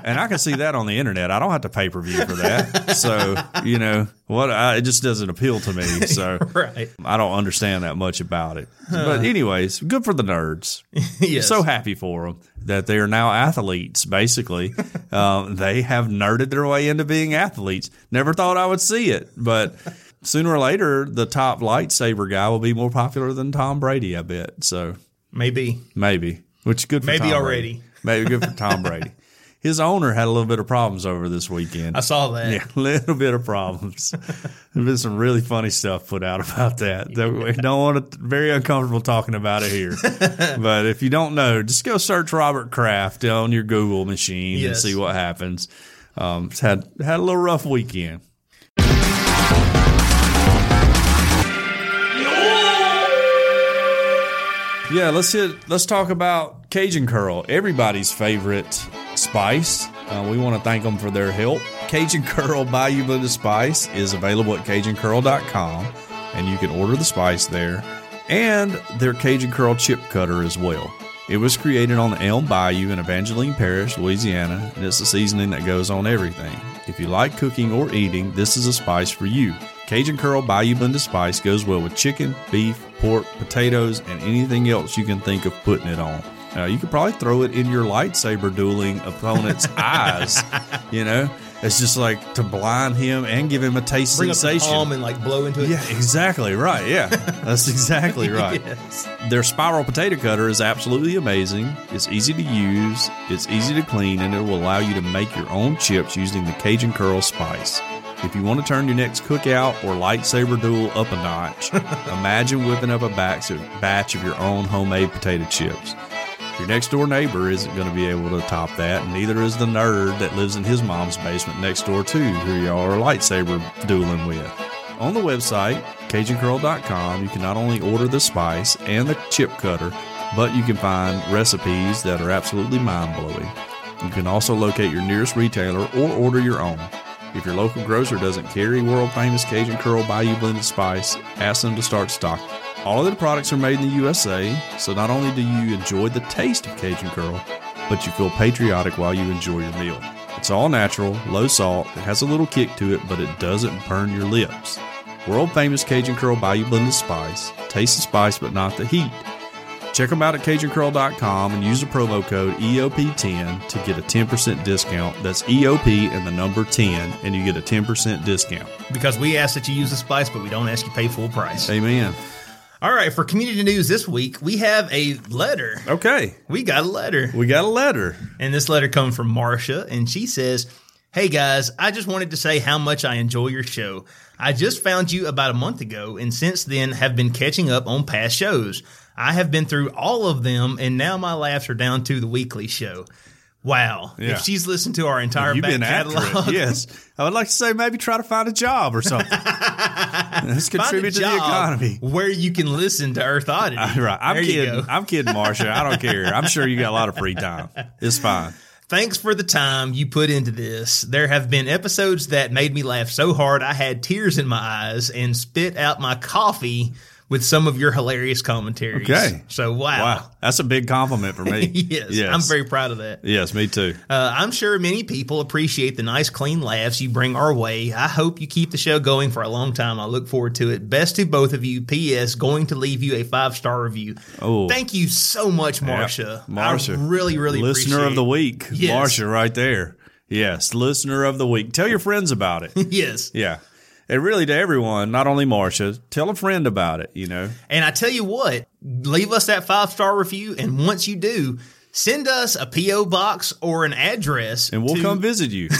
And I can see that on the internet. I don't have to pay per view for that. So, you know, what I, it just doesn't appeal to me. So, Right. I don't understand that much about it. But, anyways, good for the nerds. Yes. So happy for them that they are now athletes, basically. um, they have nerded their way into being athletes. Never thought I would see it, but sooner or later, the top lightsaber guy will be more popular than Tom Brady, I bet. So Maybe. maybe, which is good for Maybe Tom already. Brady. Maybe good for Tom Brady. His owner had a little bit of problems over this weekend. I saw that. Yeah, a little bit of problems. There's been some really funny stuff put out about that. that we don't want to, very uncomfortable talking about it here. but if you don't know, just go search Robert Kraft on your Google machine and see what happens. Um, it's had had a little rough weekend. Yeah, let's hit. Let's talk about Cajun Curl, everybody's favorite spice. Uh, we want to thank them for their help. Cajun Curl Bayou Blended Spice is available at CajunCurl.com, and you can order the spice there, and their Cajun Curl chip cutter as well. It was created on the Elm Bayou in Evangeline Parish, Louisiana, and it's a seasoning that goes on everything. If you like cooking or eating, this is a spice for you. Cajun Curl Bayou Blended Spice goes well with chicken, beef, pork, potatoes, and anything else you can think of putting it on. Uh, you could probably throw it in your lightsaber dueling opponent's eyes. You know, it's just like to blind him and give him a taste Bring up sensation. palm and like blow into it. Yeah, exactly right. Yeah, that's exactly right. Yes. Their spiral potato cutter is absolutely amazing. It's easy to use, it's easy to clean, and it will allow you to make your own chips using the Cajun Curl spice. If you want to turn your next cookout or lightsaber duel up a notch, imagine whipping up a batch of, your own homemade potato chips. Your next door neighbor isn't going to be able to top that, and neither is the nerd that lives in his mom's basement next door, too, who y'all are lightsaber dueling with. On the website, CajunCurl.com, you can not only order the spice and the chip cutter, but you can find recipes that are absolutely mind blowing. You can also locate your nearest retailer or order your own. If your local grocer doesn't carry world famous Cajun Curl Bayou Blended Spice, ask them to start stocking. All of the products are made in the USA, so not only do you enjoy the taste of Cajun Curl, but you feel patriotic while you enjoy your meal. It's all natural, low salt, it has a little kick to it, but it doesn't burn your lips. World famous Cajun Curl Bayou Blended Spice. Taste the spice, but not the heat. Check them out at CajunCurl.com and use the promo code EOP10 to get a 10% discount. That's EOP and the number 10, and you get a 10% discount. Because we ask that you use the spice, but we don't ask you pay full price. Amen. All right, for community news this week, we have a letter. Okay, We got a letter. we got a letter. And this letter comes from Marcia, and she says, Hey guys, I just wanted to say how much I enjoy your show. I just found you about a month ago, and since then have been catching up on past shows. I have been through all of them, and now my laughs are down to the weekly show. Wow. Yeah. If she's listened to our entire You've back catalog, it. Yes. I would like to say maybe try to find a job or something. Let's contribute to the economy. where you can listen to Earth Oddity. Uh, right. I'm There you kidding. go. I'm kidding, Marcia. I don't care. I'm sure you got a lot of free time. It's fine. Thanks for the time you put into this. There have been episodes that made me laugh so hard I had tears in my eyes and spit out my coffee with some of your hilarious commentaries. Okay. So, wow. Wow. That's a big compliment for me. yes, I'm very proud of that. Yes, me too. Uh, I'm sure many people appreciate the nice, clean laughs you bring our way. I hope you keep the show going for a long time. I look forward to it. Best to both of you. P.S. Going to leave you a five star review. Oh. Thank you so much, Marcia. Marcia. I really, really listener of the week, Yes. Marcia, right there. Yes, listener of the week. Tell your friends about it. Yes. yeah, and really to everyone, not only Marcia. Tell a friend about it. You know, And I tell you what, leave us that five star review. And once you do, send us a P.O. box or an address. and we'll to- come visit you.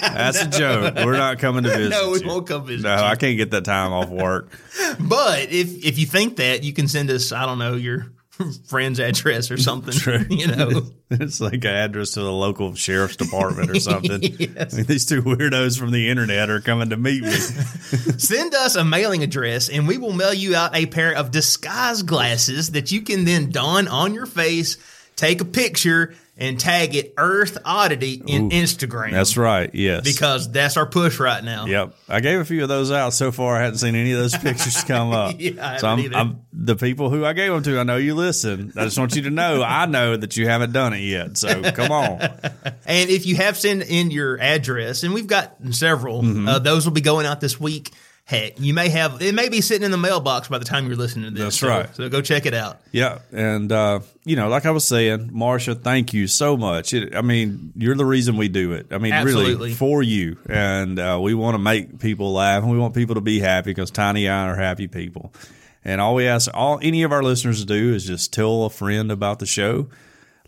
That's a joke. We're not coming to visit. No, we you. won't come visit No, you. I can't get that time off work. But if if you think that, you can send us, I don't know, your friend's address or something. You know, It's like an address to the local sheriff's department or something. Yes. I mean, these two weirdos from the internet are coming to meet me. send us a mailing address and we will mail you out a pair of disguise glasses that you can then don on your face, take a picture, and tag it Earth Oddity in Instagram. That's right. Yes. Because that's our push right now. Yep, I gave a few of those out so far. I hadn't seen any of those pictures come up. Yeah, I so I'm. I'm the people who I gave them to. I know you listen. I just want you to know I know that you haven't done it yet. So come on. And if you have sent in your address, and we've got several, Mm-hmm. uh, those will be going out this week. Heck, you may have it may be sitting in the mailbox by the time you're listening to this. That's So- right. So go check it out. Yeah, and uh, you know, like I was saying, Marcia, thank you so much. It, I mean, you're the reason we do it. I mean, Absolutely. really for you, and uh, we want to make people laugh, and we want people to be happy because Tiny and I are happy people. And all we ask all any of our listeners to do is just tell a friend about the show.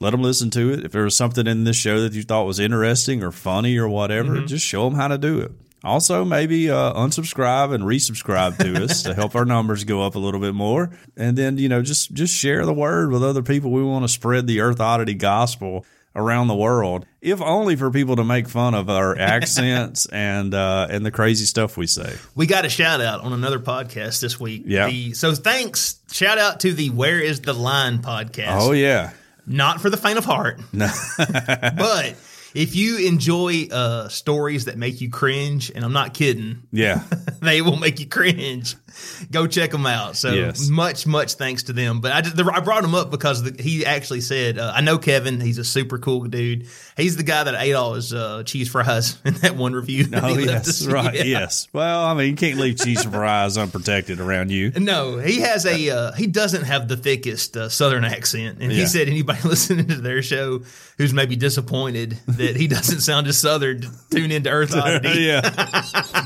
Let them listen to it. If there was something in this show that you thought was interesting or funny or whatever, just show them how to do it. Also, maybe uh, unsubscribe and resubscribe to us to help our numbers go up a little bit more. And then, you know, just just share the word with other people. We want to spread the Earth Oddity gospel around the world, if only for people to make fun of our accents and uh, and the crazy stuff we say. We got a shout out on another podcast this week. Yeah. The- so thanks. Shout out to the Where is the Line podcast. Oh yeah, Not for the faint of heart. No. but if you enjoy uh, stories that make you cringe, and I'm not kidding, yeah, they will make you cringe. Go check them out. So Yes. much, much thanks to them. But I just I brought him up because the, he actually said, uh, "I know Kevin. He's a super cool dude. He's the guy that ate all his uh, cheese fries in that one review." that Oh yes, right. Yeah. Yes. Well, I mean, you can't leave cheese fries unprotected around you. No, he has a uh, he doesn't have the thickest uh, southern accent, and he said anybody listening to their show who's maybe disappointed that he doesn't sound as southern, tune into Earth Oddity. yeah.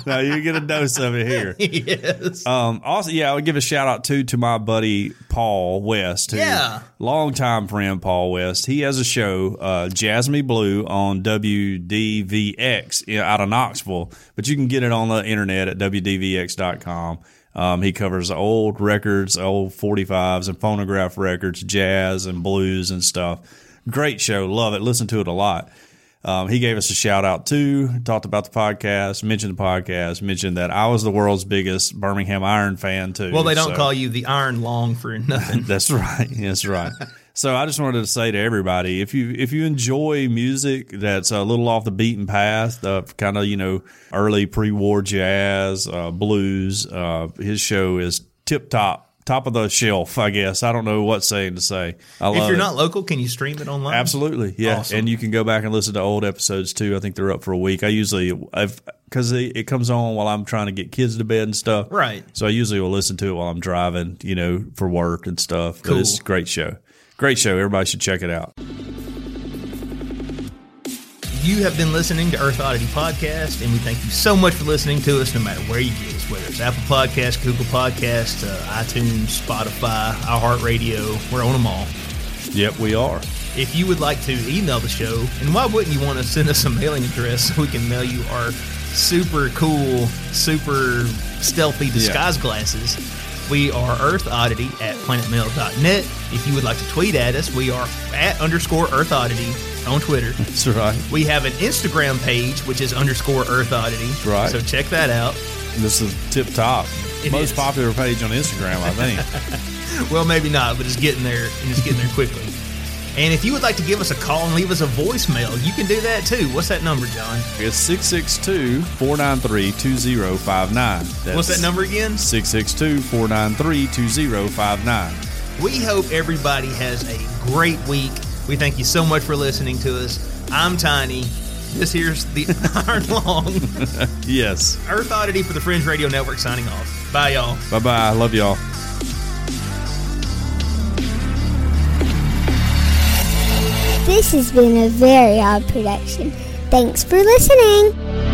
no, you get a dose of it here. yes. Um, also, yeah, I would give a shout out too to my buddy Paul West, who, Yeah. longtime friend Paul West. He has a show, uh, Jasmine Blue, on WDVX out of Knoxville, but you can get it on the internet at WDVX.com. Um, he covers old records, old 45s and phonograph records, jazz and blues and stuff. Great show. Love it. Listen to it a lot. Um, he gave us a shout out too, talked about the podcast, mentioned the podcast, mentioned that I was the world's biggest Birmingham Iron fan too. well, they don't So- call you the Iron Long for nothing. That's right. That's right. So I just wanted to say to everybody, if you if you enjoy music that's a little off the beaten path, uh, kind of you know early pre-war jazz, uh, blues, uh, his show is tip top, top of the shelf. I guess I don't know what saying to say. I love if you're it. not local, can you stream it online? Absolutely, yeah. Awesome. And you can go back and listen to old episodes too. I think they're up for a week. I usually, because it, it comes on while I'm trying to get kids to bed and stuff. Right. So I usually will listen to it while I'm driving, you know, for work and stuff. Cool. But it's a great show. Great show. Everybody should check it out. You have been listening to Earth Oddity Podcast, and we thank you so much for listening to us no matter where you get us, whether it's Apple Podcast, Google Podcast, uh, iTunes, Spotify, iHeartRadio. We're on them all. Yep, we are. If you would like to email the show, and why wouldn't you want to send us a mailing address so we can mail you our super cool, super stealthy disguise glasses? We are Earth Oddity at planetmail.net. If you would like to tweet at us, we are at underscore Earth Oddity on Twitter. That's right. We have an Instagram page, which is underscore Earth Oddity. Right. So check that out. This is tip top. It Most is. popular page on Instagram, I think. Well, maybe not, but it's getting there and it's getting there quickly. And if you would like to give us a call and leave us a voicemail, you can do that too. What's that number, John? it's 662 493 2059. What's that number again? 662 493 2059. We hope everybody has a great week. We thank you so much for listening to us. I'm Tiny. This here's the Iron Long. Yes. Earth Oddity for the Fringe Radio Network signing off. Bye, y'all. Bye bye. Love y'all. This has been a very odd production. Thanks for listening.